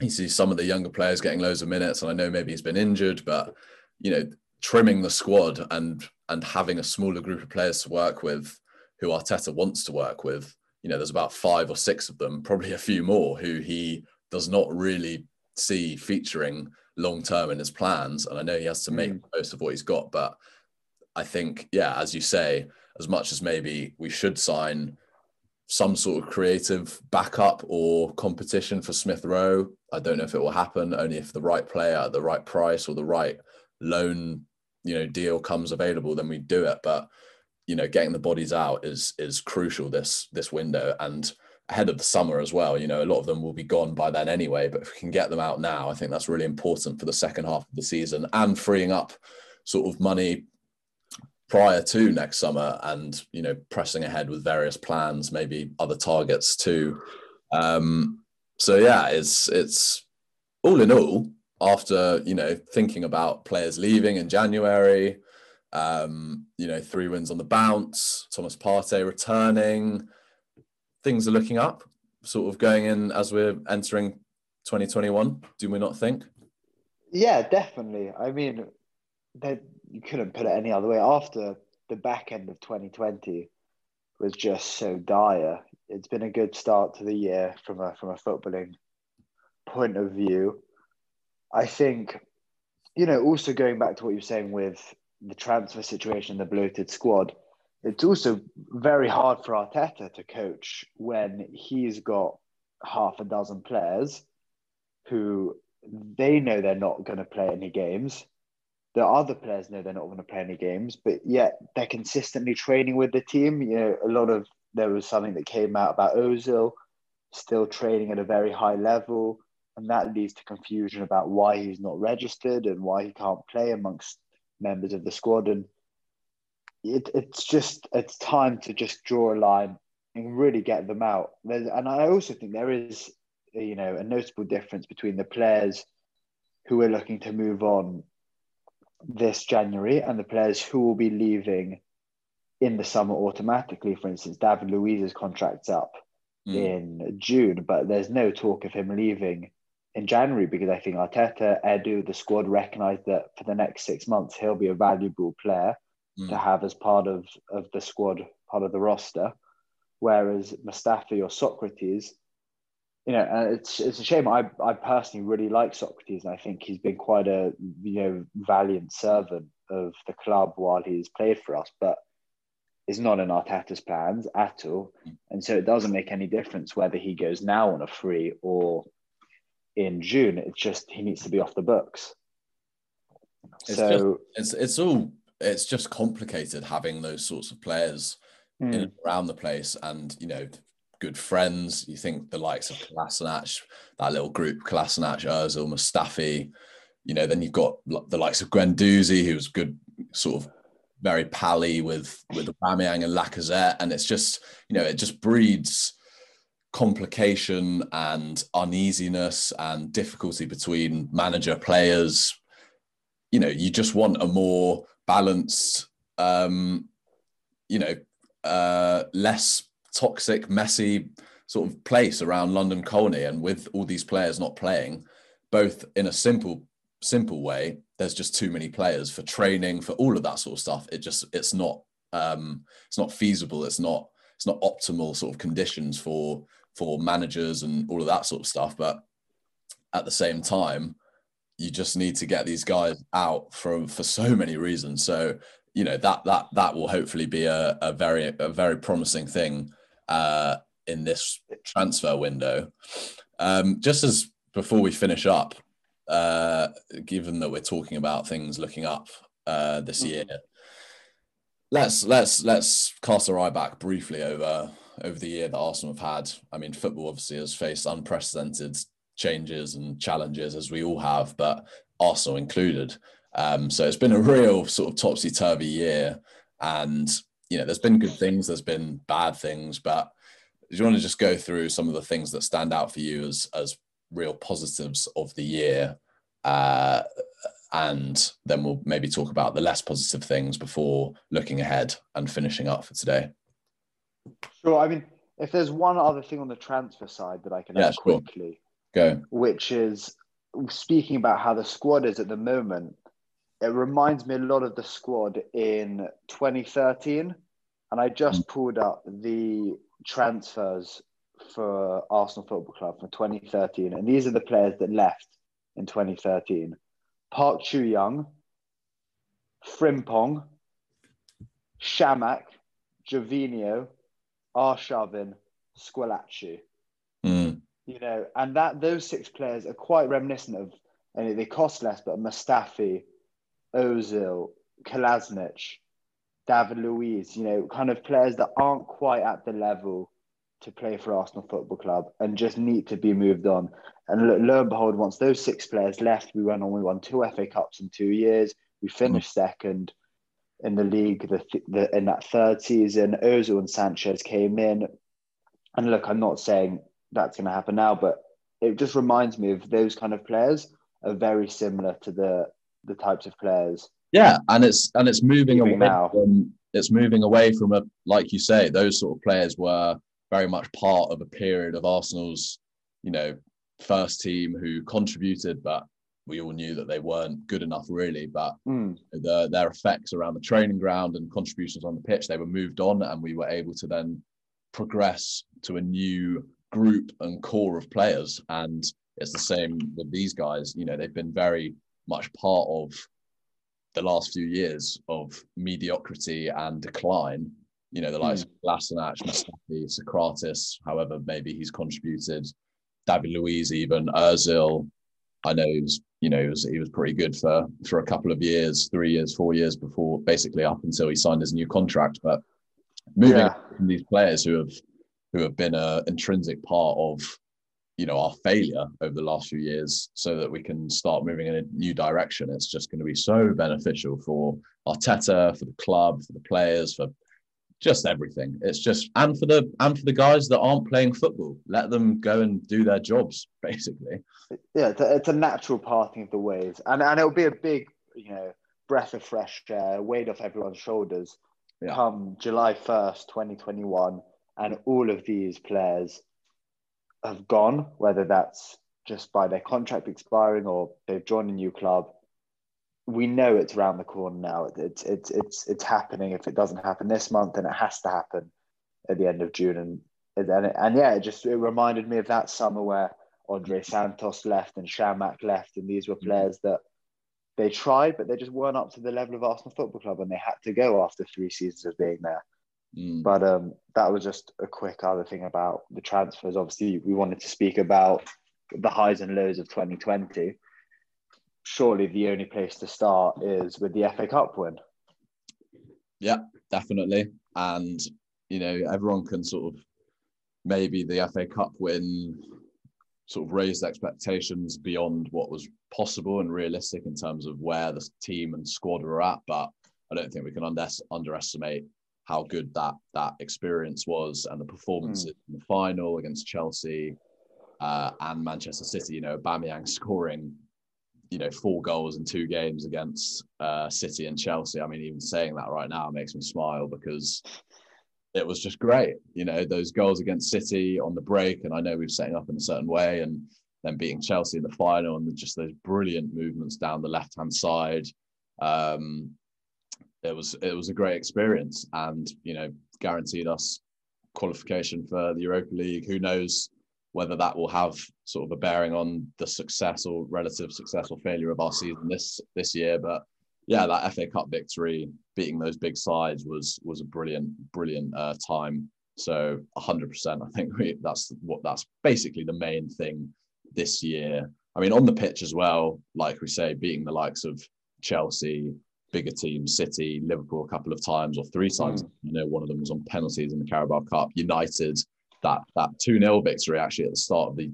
He sees some of the younger players getting loads of minutes, and I know maybe he's been injured, but you know, trimming the squad and and having a smaller group of players to work with, who Arteta wants to work with. You know, there's about five or six of them, probably a few more, who he does not really see featuring long term in his plans. And I know he has to make mm. most of what he's got, but I think, yeah, as you say, as much as maybe we should sign some sort of creative backup or competition for Smith Rowe, I don't know if it will happen. Only if the right player at the right price or the right loan, you know, deal comes available, then we do it. But you know, getting the bodies out is is crucial this this window and ahead of the summer as well. You know, a lot of them will be gone by then anyway, but if we can get them out now, I think that's really important for the second half of the season and freeing up sort of money prior to next summer and you know pressing ahead with various plans maybe other targets too um so yeah it's it's all in all after you know thinking about players leaving in january um you know three wins on the bounce thomas partey returning things are looking up sort of going in as we're entering 2021 do we not think yeah definitely i mean you couldn't put it any other way. After the back end of 2020 was just so dire, it's been a good start to the year from a from a footballing point of view. I think, you know, also going back to what you're saying with the transfer situation, the bloated squad, it's also very hard for Arteta to coach when he's got half a dozen players who they know they're not going to play any games the other players know they're not going to play any games, but yet they're consistently training with the team. You know, a lot of there was something that came out about Ozil still training at a very high level, and that leads to confusion about why he's not registered and why he can't play amongst members of the squad. And it, it's just it's time to just draw a line and really get them out. There's, and I also think there is, you know, a notable difference between the players who are looking to move on this January and the players who will be leaving in the summer automatically. For instance, David Luiz's contract's up mm. in June, but there's no talk of him leaving in January because I think Arteta, Edu, the squad recognise that for the next six months he'll be a valuable player mm. to have as part of, of the squad, part of the roster. Whereas Mustafi or Sokratis, you know, it's it's a shame. I I personally really like Sokratis, and I think he's been quite a you know valiant servant of the club while he's played for us. But it's not in Arteta's plans at all, and so it doesn't make any difference whether he goes now on a free or in June. It's just he needs to be off the books. It's so just, it's it's all it's just complicated having those sorts of players mm. in around the place, and you know good friends. You think the likes of Kolasinac, that little group, Kolasinac, Ozil, Mustafi. You know, then you've got the likes of Guendouzi, who's good, sort of very pally with with Aubameyang and Lacazette, and it's just you know it just breeds complication and uneasiness and difficulty between manager players. You know, you just want a more balanced, um, you know, uh, less toxic, messy sort of place around London Colney, and with all these players not playing, both in a simple simple way, there's just too many players for training for all of that sort of stuff. It just it's not um, it's not feasible. It's not it's not optimal sort of conditions for for managers and all of that sort of stuff. But at the same time, you just need to get these guys out from for so many reasons. So you know that that that will hopefully be a, a very a very promising thing uh, in this transfer window. Um, just as before we finish up, uh, given that we're talking about things looking up uh, this mm-hmm. year, let's let's let's cast our eye back briefly over over the year that Arsenal have had. I mean, football obviously has faced unprecedented changes and challenges as we all have, but Arsenal included. Um, so it's been a real sort of topsy turvy year, and you know, there's been good things, there's been bad things, but do you want to just go through some of the things that stand out for you as as real positives of the year? Uh, and then we'll maybe talk about the less positive things before looking ahead and finishing up for today. Sure. I mean, if there's one other thing on the transfer side that I can yeah, add sure. quickly, go. Which is speaking about how the squad is at the moment it reminds me a lot of the squad in 2013. And I just mm. pulled up the transfers for Arsenal Football Club for 2013. And these are the players that left in 2013 Park Chu Young, Frimpong, Chamakh, Gervinho, Arshavin, Squillaci. You know, and that those six players are quite reminiscent of, and they cost less, but Mustafi, Ozil, Kolasinac, David Luiz, you know, kind of players that aren't quite at the level to play for Arsenal Football Club and just need to be moved on. And lo, lo and behold, once those six players left, we went on, we won two FA Cups in two years, we finished mm. second. in the league the, the, in that third season. Ozil and Sanchez came in. And look, I'm not saying that's going to happen now, but it just reminds me of those kind of players are very similar to the the types of players. Yeah, and it's and it's moving away now. from it's moving away from a like you say those sort of players were very much part of a period of Arsenal's you know first team who contributed, but we all knew that they weren't good enough really. But mm. the, their effects around the training ground and contributions on the pitch, they were moved on, and we were able to then progress to a new group and core of players. And it's the same with these guys. You know, they've been very much part of the last few years of mediocrity and decline. You know, the likes mm. of Kolasinac, Mustafi, Sokratis, however, maybe he's contributed, David Luiz, even Ozil, I know he was, you know, he was, he was pretty good for for a couple of years, three years, four years before, basically up until he signed his new contract. But moving yeah. from these players who have who have been an intrinsic part of, you know, our failure over the last few years, so that we can start moving in a new direction. It's just going to be so beneficial for Arteta, for the club, for the players, for just everything. It's just and for the and for the guys that aren't playing football, let them go and do their jobs, [laughs] basically. Yeah, it's a, it's a natural parting of the ways, and and it'll be a big, you know, breath of fresh air, weight off everyone's shoulders. Yeah. Come July first, twenty twenty one, and all of these players have gone, whether that's just by their contract expiring or they've joined a new club we know it's around the corner now. It's it's it's it's happening. If it doesn't happen this month, then it has to happen at the end of June. And and, and yeah, it just it reminded me of that summer where Andre Santos left and Chamakh left, and these were mm-hmm. players that they tried, but they just weren't up to the level of Arsenal Football Club, and they had to go after three seasons of being there. Mm. But um, that was just a quick other thing about the transfers. Obviously, we wanted to speak about the highs and lows of 2020 surely the only place to start is with the FA Cup win. Yeah, definitely. And, you know, everyone can sort of maybe the FA Cup win sort of raised expectations beyond what was possible and realistic in terms of where the team and squad were at. But I don't think we can under- underestimate how good that that experience was and the performances mm. in the final against Chelsea uh, and Manchester City. You know, Aubameyang scoring you know, four goals in two games against uh, City and Chelsea. I mean, even saying that right now makes me smile because it was just great. You know, those goals against City on the break, and I know we've set up in a certain way, and then beating Chelsea in the final, and just those brilliant movements down the left hand side. Um, it was it was a great experience, and you know, guaranteed us qualification for the Europa League. Who knows whether that will have sort of a bearing on the success or relative success or failure of our season this this year. But yeah, that FA Cup victory, beating those big sides, was was a brilliant brilliant uh, time. So 100%, I think we, that's what that's basically the main thing this year. I mean, on the pitch as well, like we say, beating the likes of Chelsea, bigger teams, City, Liverpool a couple of times or three times. Mm. You know, one of them was on penalties in the Carabao Cup. United, that that 2 0 victory actually at the start of the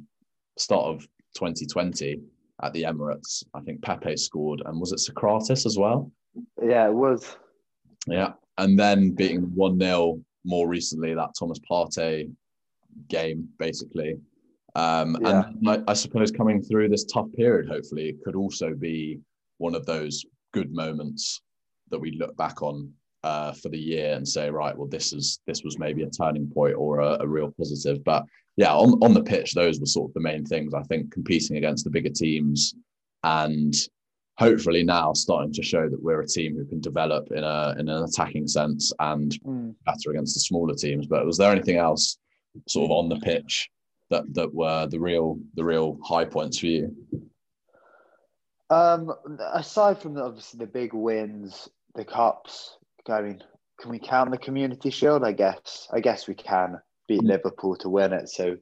start of 2020 at the Emirates. I think Pepe scored, and was it Sokratis as well? Yeah, it was. Yeah, and then beating one 0 more recently that Thomas Partey game, basically. Um, yeah. And I, I suppose coming through this tough period, hopefully, it could also be one of those good moments that we look back on uh, for the year and say, right, well, this is this was maybe a turning point or a, a, real positive. But yeah, on on the pitch, those were sort of the main things. I think competing against the bigger teams and hopefully now starting to show that we're a team who can develop in a in an attacking sense and mm. better against the smaller teams. But was there anything else sort of on the pitch that that were the real the real high points for you? Um, aside from the, obviously the big wins, the cups, I mean, can we count the Community Shield? I guess. I guess we can beat mm. Liverpool to win it. So,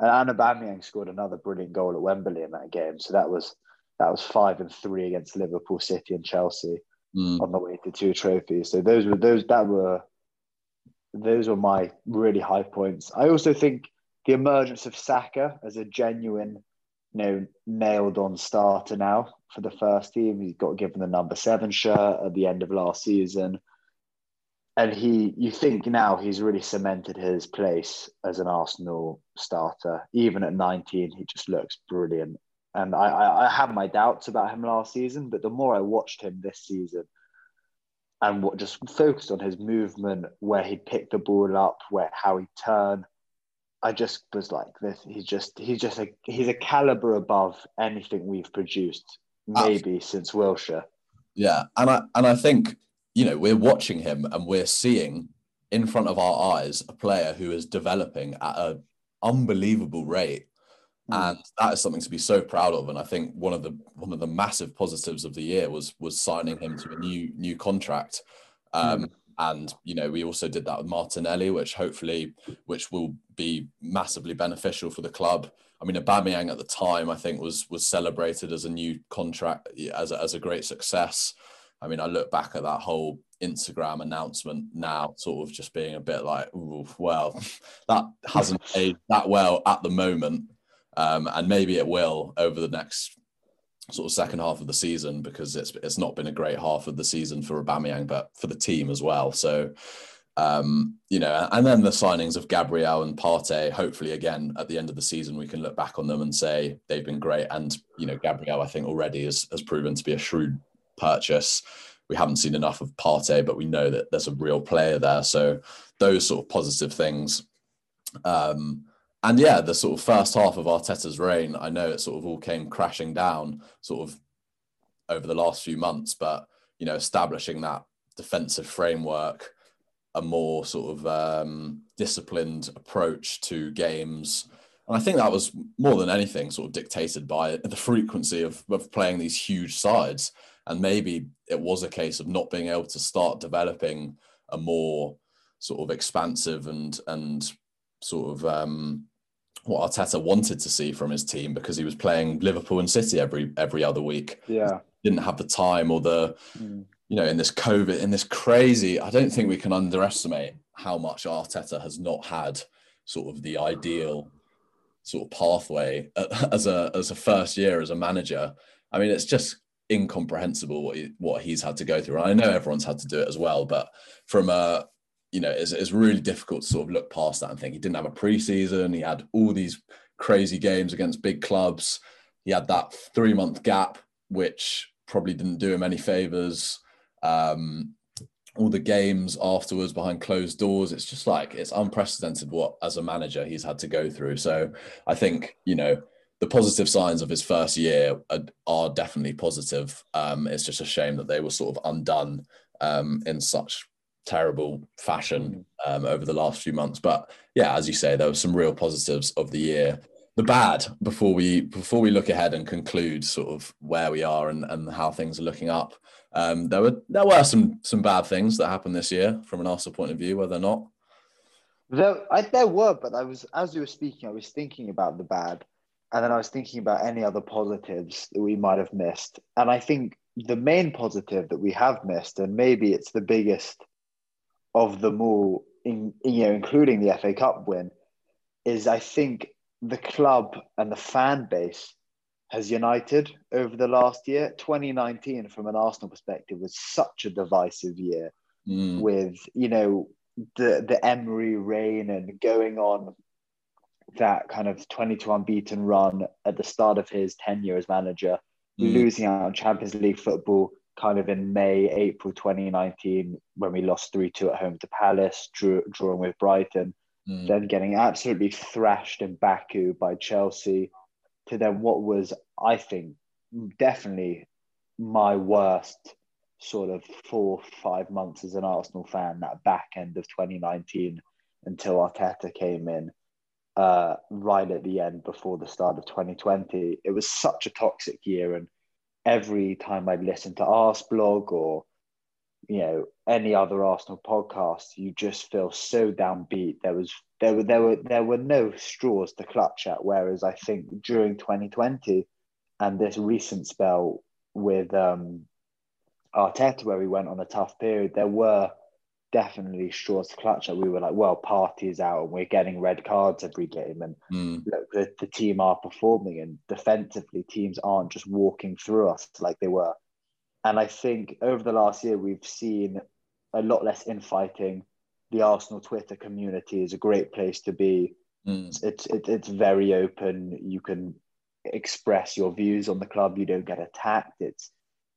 and Anna Aubameyang scored another brilliant goal at Wembley in that game. So that was that was five and three against Liverpool, City, and Chelsea mm. on the way to two trophies. So those were those that were those were my really high points. I also think the emergence of Saka as a genuine you know, nailed on starter now for the first team. He got given the number seven shirt at the end of last season. And he, you think now he's really cemented his place as an Arsenal starter. Even at 19, he just looks brilliant. And I, I, I my doubts about him last season, but the more I watched him this season, and what just focused on his movement, where he'd pick the ball up, where how he'd turn, I just was like this. He's just he's just a he's a caliber above anything we've produced, maybe since Wilshere. Yeah, and I and I think you know we're watching him and we're seeing in front of our eyes a player who is developing at an unbelievable rate, mm. and that is something to be so proud of. And I think one of the one of the massive positives of the year was was signing him to a new new contract. Um, mm and you know we also did that with Martinelli, which hopefully which will be massively beneficial for the club. I mean, Aubameyang at the time I think was was celebrated as a new contract as a, as a great success. I mean, I look back at that whole Instagram announcement now, sort of just being a bit like, well, that hasn't [laughs] aged that well at the moment, um, and maybe it will over the next sort of second half of the season because it's it's not been a great half of the season for Aubameyang, but for the team as well. So, um, you know, and then the signings of Gabriel and Partey. Hopefully, again at the end of the season, we can look back on them and say they've been great. And you know, Gabriel, I think already has has proven to be a shrewd purchase. We haven't seen enough of Partey, but we know that there's a real player there. So those sort of positive things. Um, and yeah, the sort of first half of Arteta's reign, I know it sort of all came crashing down sort of over the last few months, but you know, establishing that defensive framework, a more sort of um, disciplined approach to games. And I think that was more than anything sort of dictated by the frequency of, of playing these huge sides. And maybe it was a case of not being able to start developing a more sort of expansive and and sort of um, what Arteta wanted to see from his team because he was playing Liverpool and City every every other week. Yeah, didn't have the time or the mm. you know in this COVID in this crazy. I don't think we can underestimate how much Arteta has not had sort of the ideal sort of pathway as a as a first year as a manager. I mean, it's just incomprehensible what he, what he's had to go through. And I know everyone's had to do it as well, but from a you know, it's, it's really difficult to sort of look past that and think he didn't have a preseason. He had all these crazy games against big clubs. He had that three month gap, which probably didn't do him any favors. Um, all the games afterwards behind closed doors, it's just like it's unprecedented what, as a manager, he's had to go through. So I think, you know, the positive signs of his first year are, are definitely positive. Um, it's just a shame that they were sort of undone um, in such terrible fashion mm. um, over the last few months. But yeah, as you say, there were some real positives of the year. The bad before we before we look ahead and conclude sort of where we are and, and how things are looking up. Um, there were there were some some bad things that happened this year from an Arsenal point of view, whether or not. There, I, there were, but I was as you were speaking, I was thinking about the bad, and then I was thinking about any other positives that we might have missed. And I think the main positive that we have missed, and maybe it's the biggest of them all, in, you know, including the FA Cup win, is I think the club and the fan base has united over the last year. 2019, from an Arsenal perspective, was such a divisive year mm. with, you know, the, the Emery reign and going on that kind of 22 unbeaten run at the start of his tenure as manager, mm. losing out on Champions League football, kind of in May, April 2019 when we lost 3 2 at home to Palace, drew, drawing with Brighton, mm. then getting absolutely thrashed in Baku by Chelsea, to then what was, I think, definitely my worst sort of four, five months as an Arsenal fan, that back end of 2019 until Arteta came in. Uh, right at the end before the start of 2020, it was such a toxic year, and every time I listen to Arseblog or you know any other Arsenal podcast, you just feel so downbeat. There was there were there were there were no straws to clutch at. Whereas I think during 2020 and this recent spell with um, Arteta, where we went on a tough period, there were definitely straws to clutch that we were like, well, Partey's out and we're getting red cards every game. And Mm. look, the, the team are performing and defensively, teams aren't just walking through us like they were. And I think over the last year, we've seen a lot less infighting. The Arsenal Twitter community is a great place to be. Mm. It's it's it's very open. You can express your views on the club. You don't get attacked. It's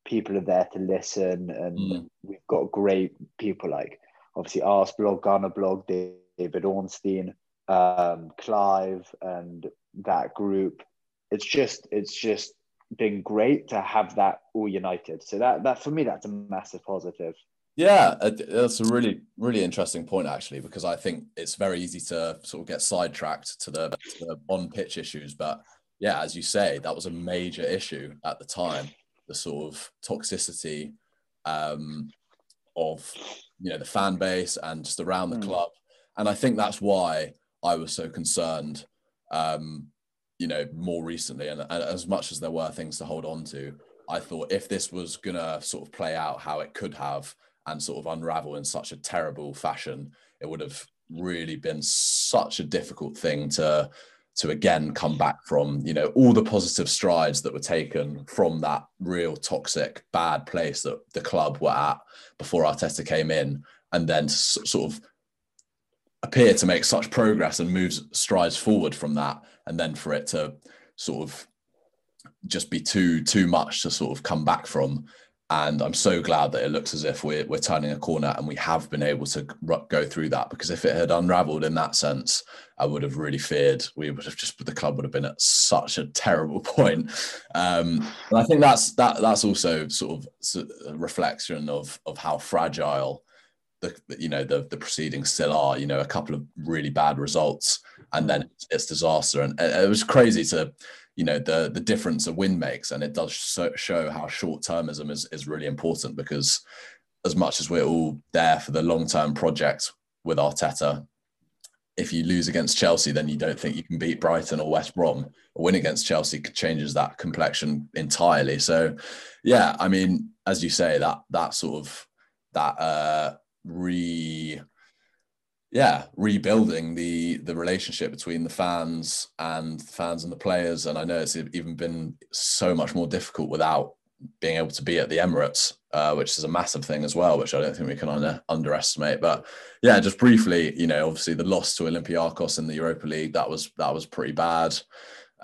people are there to listen, and Mm. we've got great people like obviously Arseblog, Ghana blog, David Ornstein, um, Clive, and that group. It's just it's just been great to have that all united. So that that for me that's a massive positive. Yeah, uh, that's a really, really interesting point actually, because I think it's very easy to sort of get sidetracked to the, to the on-pitch issues. But yeah, as you say, that was a major issue at the time. The sort of toxicity um, of you know the fan base and just around the Mm. club, and I think that's why I was so concerned. Um, you know, more recently, and, and as much as there were things to hold on to, I thought if this was gonna sort of play out how it could have and sort of unravel in such a terrible fashion, it would have really been such a difficult thing to to again come back from. You know, all the positive strides that were taken from that real toxic, bad place that the club were at before Arteta came in, and then sort of appear to make such progress and moves strides forward from that, and then for it to sort of just be too too much to sort of come back from and I'm so glad that it looks as if we're we're turning a corner and we have been able to go through that because if it had unravelled in that sense, I would have really feared we would have just the club would have been at such a terrible [laughs] point. Um, and I think that's that that's also sort of a reflection of of how fragile the you know the the proceedings still are. You know, a couple of really bad results and then it's, disaster, and it was crazy to you know the the difference a win makes and it does so, show how short termism is, is really important because as much as we're all there for the long term project with Arteta if you lose against Chelsea then you don't think you can beat Brighton or West Brom. A win against Chelsea changes that complexion entirely. So yeah I mean as you say that that sort of that uh re yeah rebuilding the the relationship between the fans and the fans and the players. And i know it's even been so much more difficult without being able to be at the emirates uh, which is a massive thing as well which i don't think we can under, underestimate. But yeah just briefly you know obviously the loss to olympiacos in the europa league that was that was pretty bad.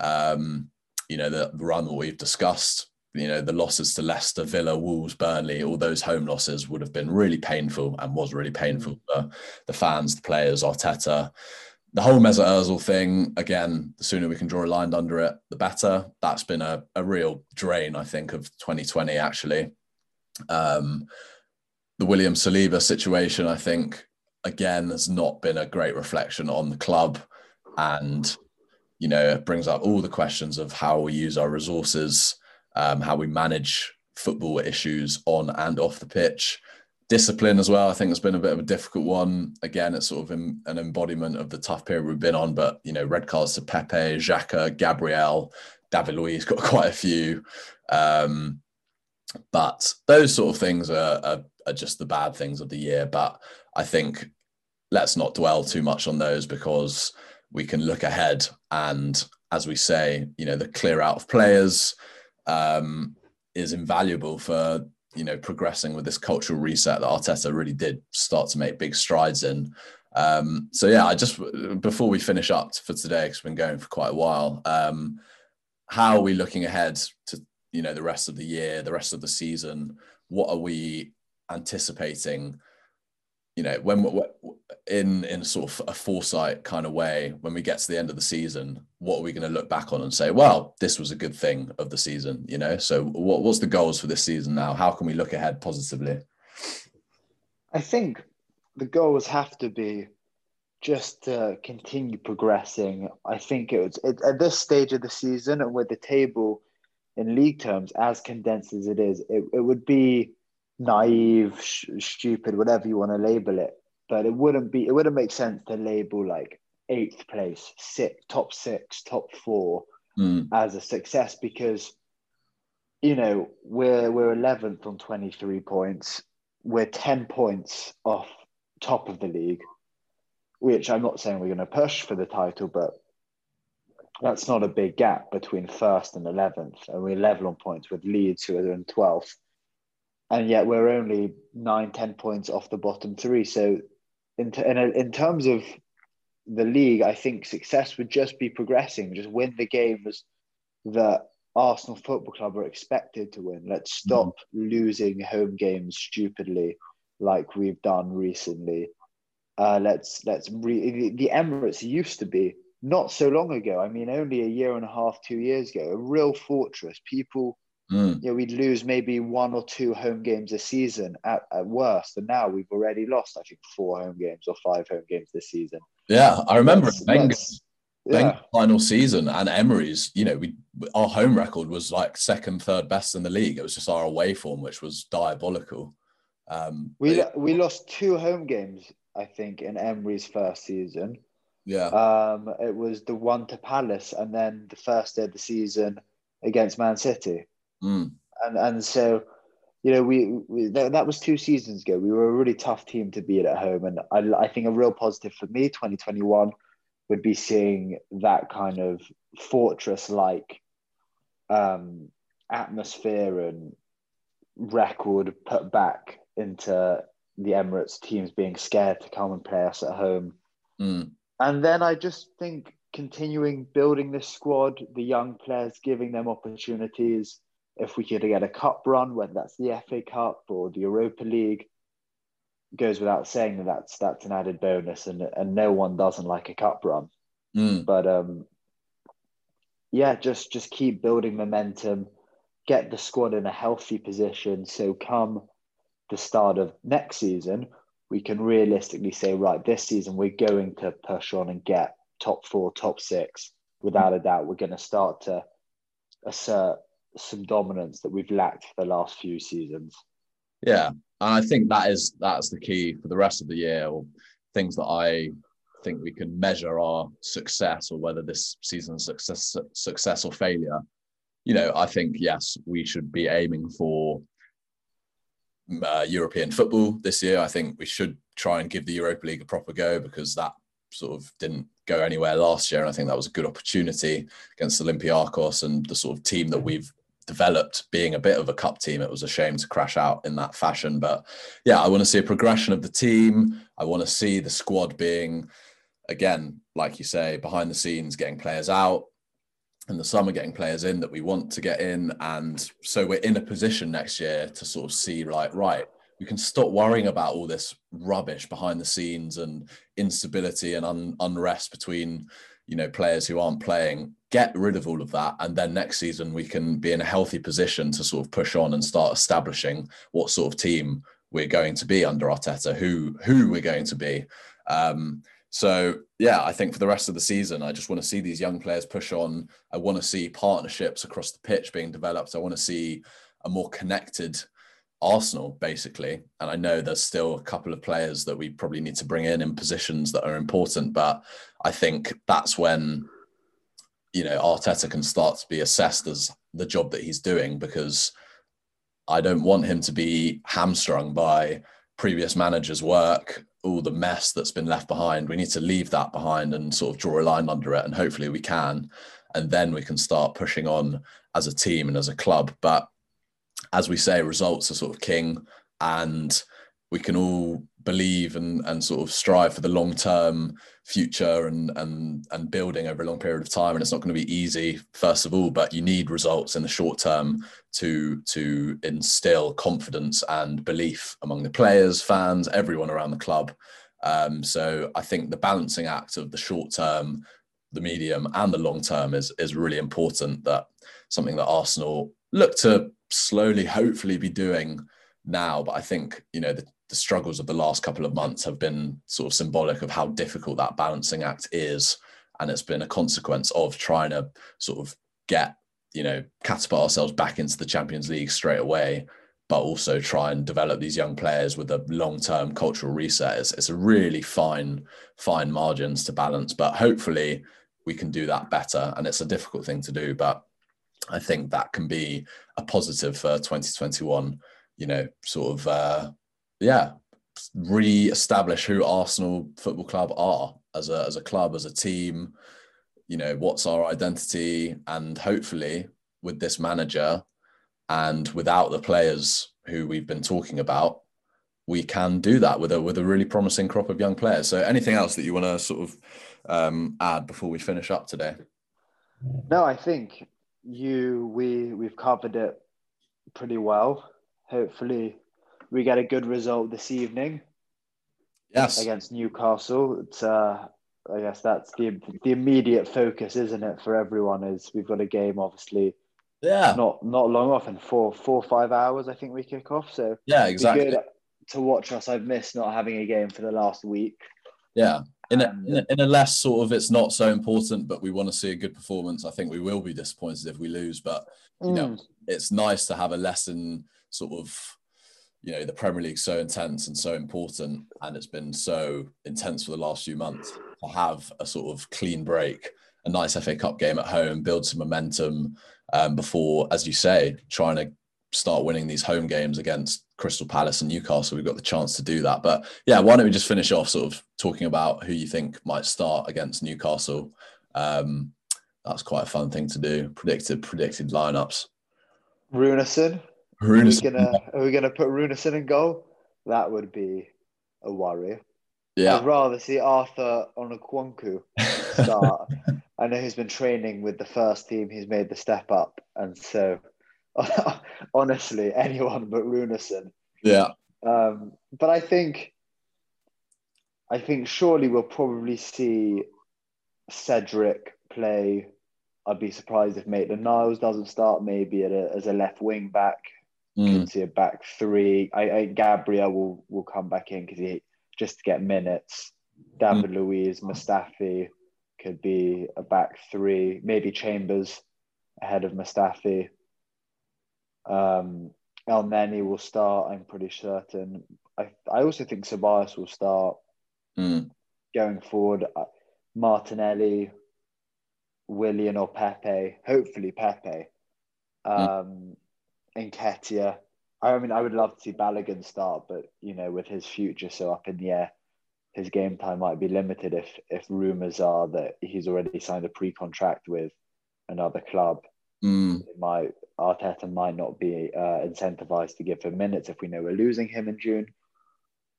Um you know the run that we've discussed you know the losses to Leicester, Villa, Wolves, Burnley, all those home losses would have been really painful and was really painful for the fans, the players, Arteta. The whole Mesut Ozil thing, again, the sooner we can draw a line under it, the better. That's been a, a real drain, I think, of 2020, actually. Um, the William Saliba situation, I think, again, has not been a great reflection on the club. And, you know, it brings up all the questions of how we use our resources um, how we manage football issues on and off the pitch. Discipline as well, I think, it's been a bit of a difficult one. Again, it's sort of an embodiment of the tough period we've been on. But you know, red cards to Pepe, Xhaka, Gabriel, David Luiz got [laughs] quite a few. Um, but those sort of things are, are, are just the bad things of the year. But I think let's not dwell too much on those because we can look ahead and, as we say, you know, the clear out of players um, is invaluable for you know progressing with this cultural reset that Arteta really did start to make big strides in. Um, so yeah, I just before we finish up for today, because we've been going for quite a while. Um, how are we looking ahead to you know the rest of the year, the rest of the season? What are we anticipating? You know, when we're in in sort of a foresight kind of way, when we get to the end of the season, what are we going to look back on and say, well, this was a good thing of the season? You know, so what what's the goals for this season now? How can we look ahead positively? I think the goals have to be just to continue progressing. I think it was it, at this stage of the season and with the table in league terms as condensed as it is, it, it would be naive, sh- stupid, whatever you want to label it. But it wouldn't be. It wouldn't make sense to label like eighth place, six, top six, top four Mm, as a success because you know we're we're 11th on 23 points we're 10 points off top of the league, which I'm not saying we're going to push for the title, but that's not a big gap between first and 11th. And we're level on points with Leeds, who are in 12th. And yet we're only nine, ten points off the bottom three. So, in, t- in, a, in terms of the league, I think success would just be progressing, just win the games that Arsenal Football Club are expected to win. Let's stop mm. losing home games stupidly like we've done recently. Uh, let's let's re- the Emirates used to be not so long ago. I mean, only a year and a half, two years ago, a real fortress. People, mm. you know, we'd lose maybe one or two home games a season at, at worst, and now we've already lost, I think, four home games or five home games this season. Yeah, I remember Wenger's yeah. final season and Emery's. You know, we our home record was like second, third best in the league. It was just our away form, which was diabolical. Um, we but, we lost two home games, I think, in Emery's first season. Yeah. Um, it was the one to Palace, and then the first day of the season against Man City. Mm. And and so, you know, we, we that, that was two seasons ago. We were a really tough team to beat at home, and I I think a real positive for me, twenty twenty one, would be seeing that kind of fortress like um, atmosphere and record put back into the Emirates teams being scared to come and play us at home. Mm. And then I just think continuing building this squad, the young players, giving them opportunities. If we could get a cup run, whether that's the FA Cup or the Europa League, goes without saying that that's that's an added bonus, and and no one doesn't like a cup run. Mm. But um, yeah, just just keep building momentum, get the squad in a healthy position. So come the start of next season, we can realistically say, right, this season we're going to push on and get top four, top six. Without a doubt, we're going to start to assert some dominance that we've lacked for the last few seasons. Yeah, and I think that is that's the key for the rest of the year, or things that I think we can measure our success or whether this season's success success or failure. You know, I think yes, we should be aiming for uh, European football this year. I think we should try and give the Europa League a proper go because that sort of didn't go anywhere last year. And I think that was a good opportunity against Olympiacos and the sort of team that we've developed being a bit of a cup team. It was a shame to crash out in that fashion. But yeah, I want to see a progression of the team. I want to see the squad being, again, like you say, behind the scenes, getting players out, in the summer getting players in that we want to get in and so we're in a position next year to sort of see like right we can stop worrying about all this rubbish behind the scenes and instability and un- unrest between you know players who aren't playing get rid of all of that and then next season we can be in a healthy position to sort of push on and start establishing what sort of team we're going to be under Arteta who who we're going to be um, so yeah, I think for the rest of the season, I just want to see these young players push on. I want to see partnerships across the pitch being developed. I want to see a more connected Arsenal, basically. And I know there's still a couple of players that we probably need to bring in in positions that are important, but I think that's when you know Arteta can start to be assessed as the job that he's doing because I don't want him to be hamstrung by previous managers' work all the mess that's been left behind. We need to leave that behind and sort of draw a line under it. And hopefully we can. And then we can start pushing on as a team and as a club. But as we say, results are sort of king. And we can all believe and, and sort of strive for the long term future and and and building over a long period of time and it's not going to be easy first of all but you need results in the short term to to instill confidence and belief among the players fans everyone around the club. Um, so i think the balancing act of the short term the medium and the long term is is really important that something that arsenal look to slowly hopefully be doing now. But i think you know the, the struggles of the last couple of months have been sort of symbolic of how difficult that balancing act is. And it's been a consequence of trying to sort of get, you know, catapult ourselves back into the Champions League straight away, but also try and develop these young players with a long term cultural reset. It's, it's a really fine, fine margins to balance, but hopefully we can do that better. And it's a difficult thing to do, but I think that can be a positive for 2021, you know, sort of uh, yeah, re-establish who Arsenal Football Club are as a as a club, as a team. You know, what's our identity, and hopefully with this manager and without the players who we've been talking about, we can do that with a with a really promising crop of young players. So, anything else that you want to sort of um, add before we finish up today? No, I think you we we've covered it pretty well. Hopefully, we get a good result this evening. Yes, against Newcastle. It's uh, I guess that's the the immediate focus, isn't it, for everyone? Is we've got a game, obviously. Yeah. Not not long off in four four five hours. I think we kick off. So yeah, exactly. to watch us. I've missed not having a game for the last week. Yeah, in a, in a, in a less sort of it's not so important, but we want to see a good performance. I think we will be disappointed if we lose, but you mm. know it's nice to have a lesson sort of you know the Premier League's so intense and so important, and it's been so intense for the last few months. To have a sort of clean break, a nice FA Cup game at home, build some momentum um, before, as you say, trying to start winning these home games against Crystal Palace and Newcastle. We've got the chance to do that. But yeah, why don't we just finish off sort of talking about who you think might start against Newcastle? Um, that's quite a fun thing to do. Predicted predicted lineups. Runarsson. Are we gonna are we gonna put Runarsson in goal? That would be a worry. Yeah. I'd rather see Arthur Okonkwo [laughs] start. I know he's been training with the first team. He's made the step up, and so [laughs] honestly, anyone but Runarsson. Yeah. Um, but I think, I think surely we'll probably see Cedric play. I'd be surprised if Maitland Niles doesn't start. Maybe a, as a left wing back. Mm. Could see a back three. I, I Gabriel will will come back in because he just to get minutes. David mm. Luiz, Mustafi could be a back three. Maybe Chambers ahead of Mustafi. Um, Elneny will start. I'm pretty certain. I I also think Ceballos will start mm. going forward. Uh, Martinelli, Willian or Pepe. Hopefully Pepe. Hmm. Um, mm. Nketiah. I mean, I would love to see Balogun start, but you know, with his future so up in the air, his game time might be limited if if rumors are that he's already signed a pre-contract with another club. Mm. It might Arteta might not be uh, incentivized to give him minutes if we know we're losing him in June.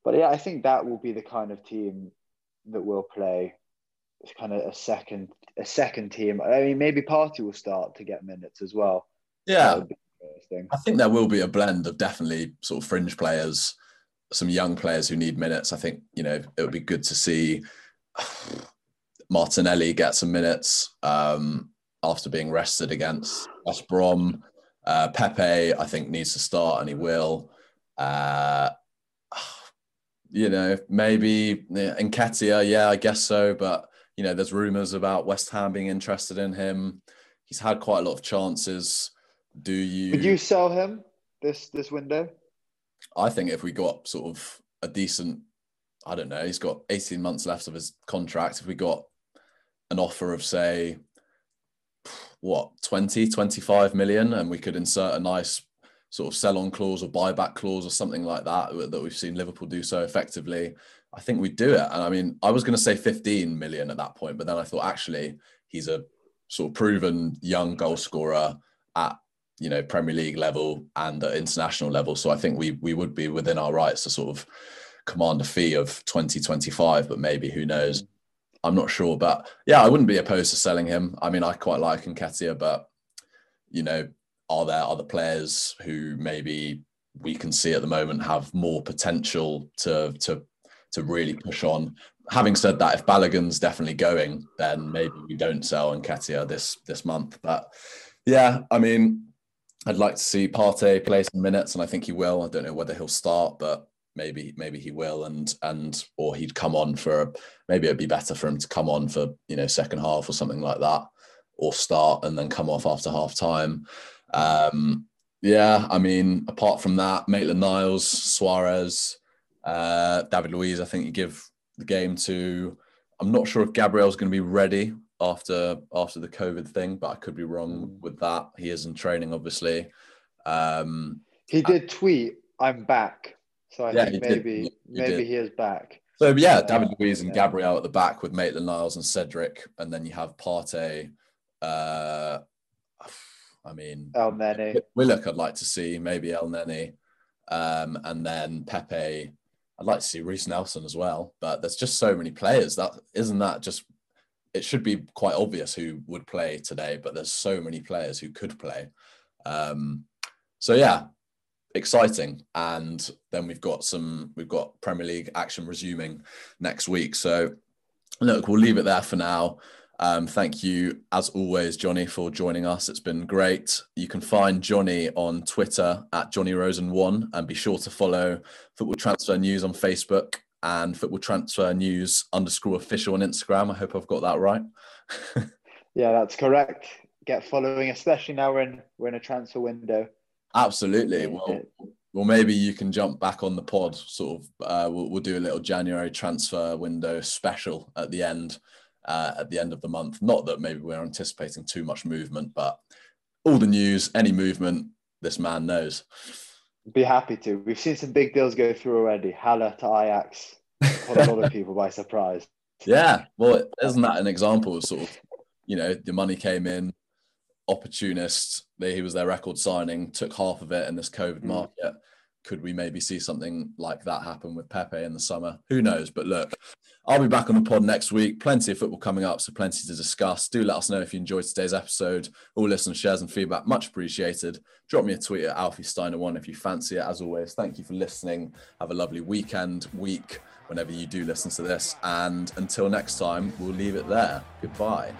But yeah, I think that will be the kind of team that will play. It's kind of a second a second team. I mean, maybe Partey will start to get minutes as well. Yeah, I think there will be a blend of definitely sort of fringe players, some young players who need minutes. I think you know it would be good to see [sighs] Martinelli get some minutes. Um, after being rested against West Brom. Uh, Pepe, I think, needs to start, and he will. Uh, [sighs] you know, maybe yeah, yeah, I guess so. But you know, there's rumours about West Ham being interested in him. He's had quite a lot of chances. Do you? Would you sell him this this window? I think if we got sort of a decent, I don't know, he's got 18 months left of his contract. If we got an offer of say what 20 25 million and we could insert a nice sort of sell on clause or buyback clause or something like that that we've seen liverpool do so effectively i think we'd do it and i mean i was going to say 15 million at that point but then i thought actually he's a sort of proven young goal scorer at you know premier league level and at international level so i think we we would be within our rights to sort of command a fee of 20 25 but maybe who knows I'm not sure, but yeah, I wouldn't be opposed to selling him. I mean, I quite like Nketiah, but you know, are there other players who maybe we can see at the moment have more potential to to to really push on? Having said that, if Balogun's definitely going, then maybe we don't sell Nketiah this this month. But yeah, I mean, I'd like to see Partey play some minutes, and I think he will. I don't know whether he'll start, but maybe maybe he will and and or he'd come on for maybe it'd be better for him to come on for you know second half or something like that or start and then come off after half time um yeah i mean apart from that maitland niles soares uh david luiz i think you give the game to i'm not sure if gabriel's going to be ready after after the covid thing but i could be wrong mm. with that he is in training obviously um he did tweet i'm back So I yeah, think maybe he maybe he is back. So yeah, uh, David Luiz and yeah. Gabriel at the back with Maitland Niles and Cedric, and then you have Partey. Uh, I mean, Elneny. Willock, I'd like to see maybe Elneny, um, and then Pepe. I'd like to see Reiss Nelson as well, but there's just so many players that isn't that just. It should be quite obvious who would play today, but there's so many players who could play. Um, so yeah, exciting. And then we've got some, we've got Premier League action resuming next week. So look, we'll leave it there for now. Um, thank you, as always, Johnny, for joining us. It's been great. You can find Johnny on Twitter at Johnny Rosen1 and be sure to follow Football Transfer News on Facebook and Football Transfer News underscore official on Instagram. I hope I've got that right. [laughs] yeah, that's correct. Get following, especially now we're in, we're in a transfer window. Absolutely. Well, well, maybe you can jump back on the pod. Sort of, uh, we'll, we'll do a little January transfer window special at the end, uh, at the end of the month. Not that maybe we're anticipating too much movement, but all the news, any movement, this man knows. Be happy to. We've seen some big deals go through already. Haller to Ajax, caught a lot of people by surprise. [laughs] Yeah, well, isn't that an example of sort of, you know, the money came in, opportunist. He was their record signing, took half of it in this COVID mm. market. Could we maybe see something like that happen with Pepe in the summer? Who knows? But look, I'll be back on the pod next week. Plenty of football coming up, so plenty to discuss. Do let us know if you enjoyed today's episode. All listeners, shares, and feedback much appreciated. Drop me a tweet at Alfie Steiner one if you fancy it. As always, thank you for listening. Have a lovely weekend, week, whenever you do listen to this. And until next time, we'll leave it there. Goodbye.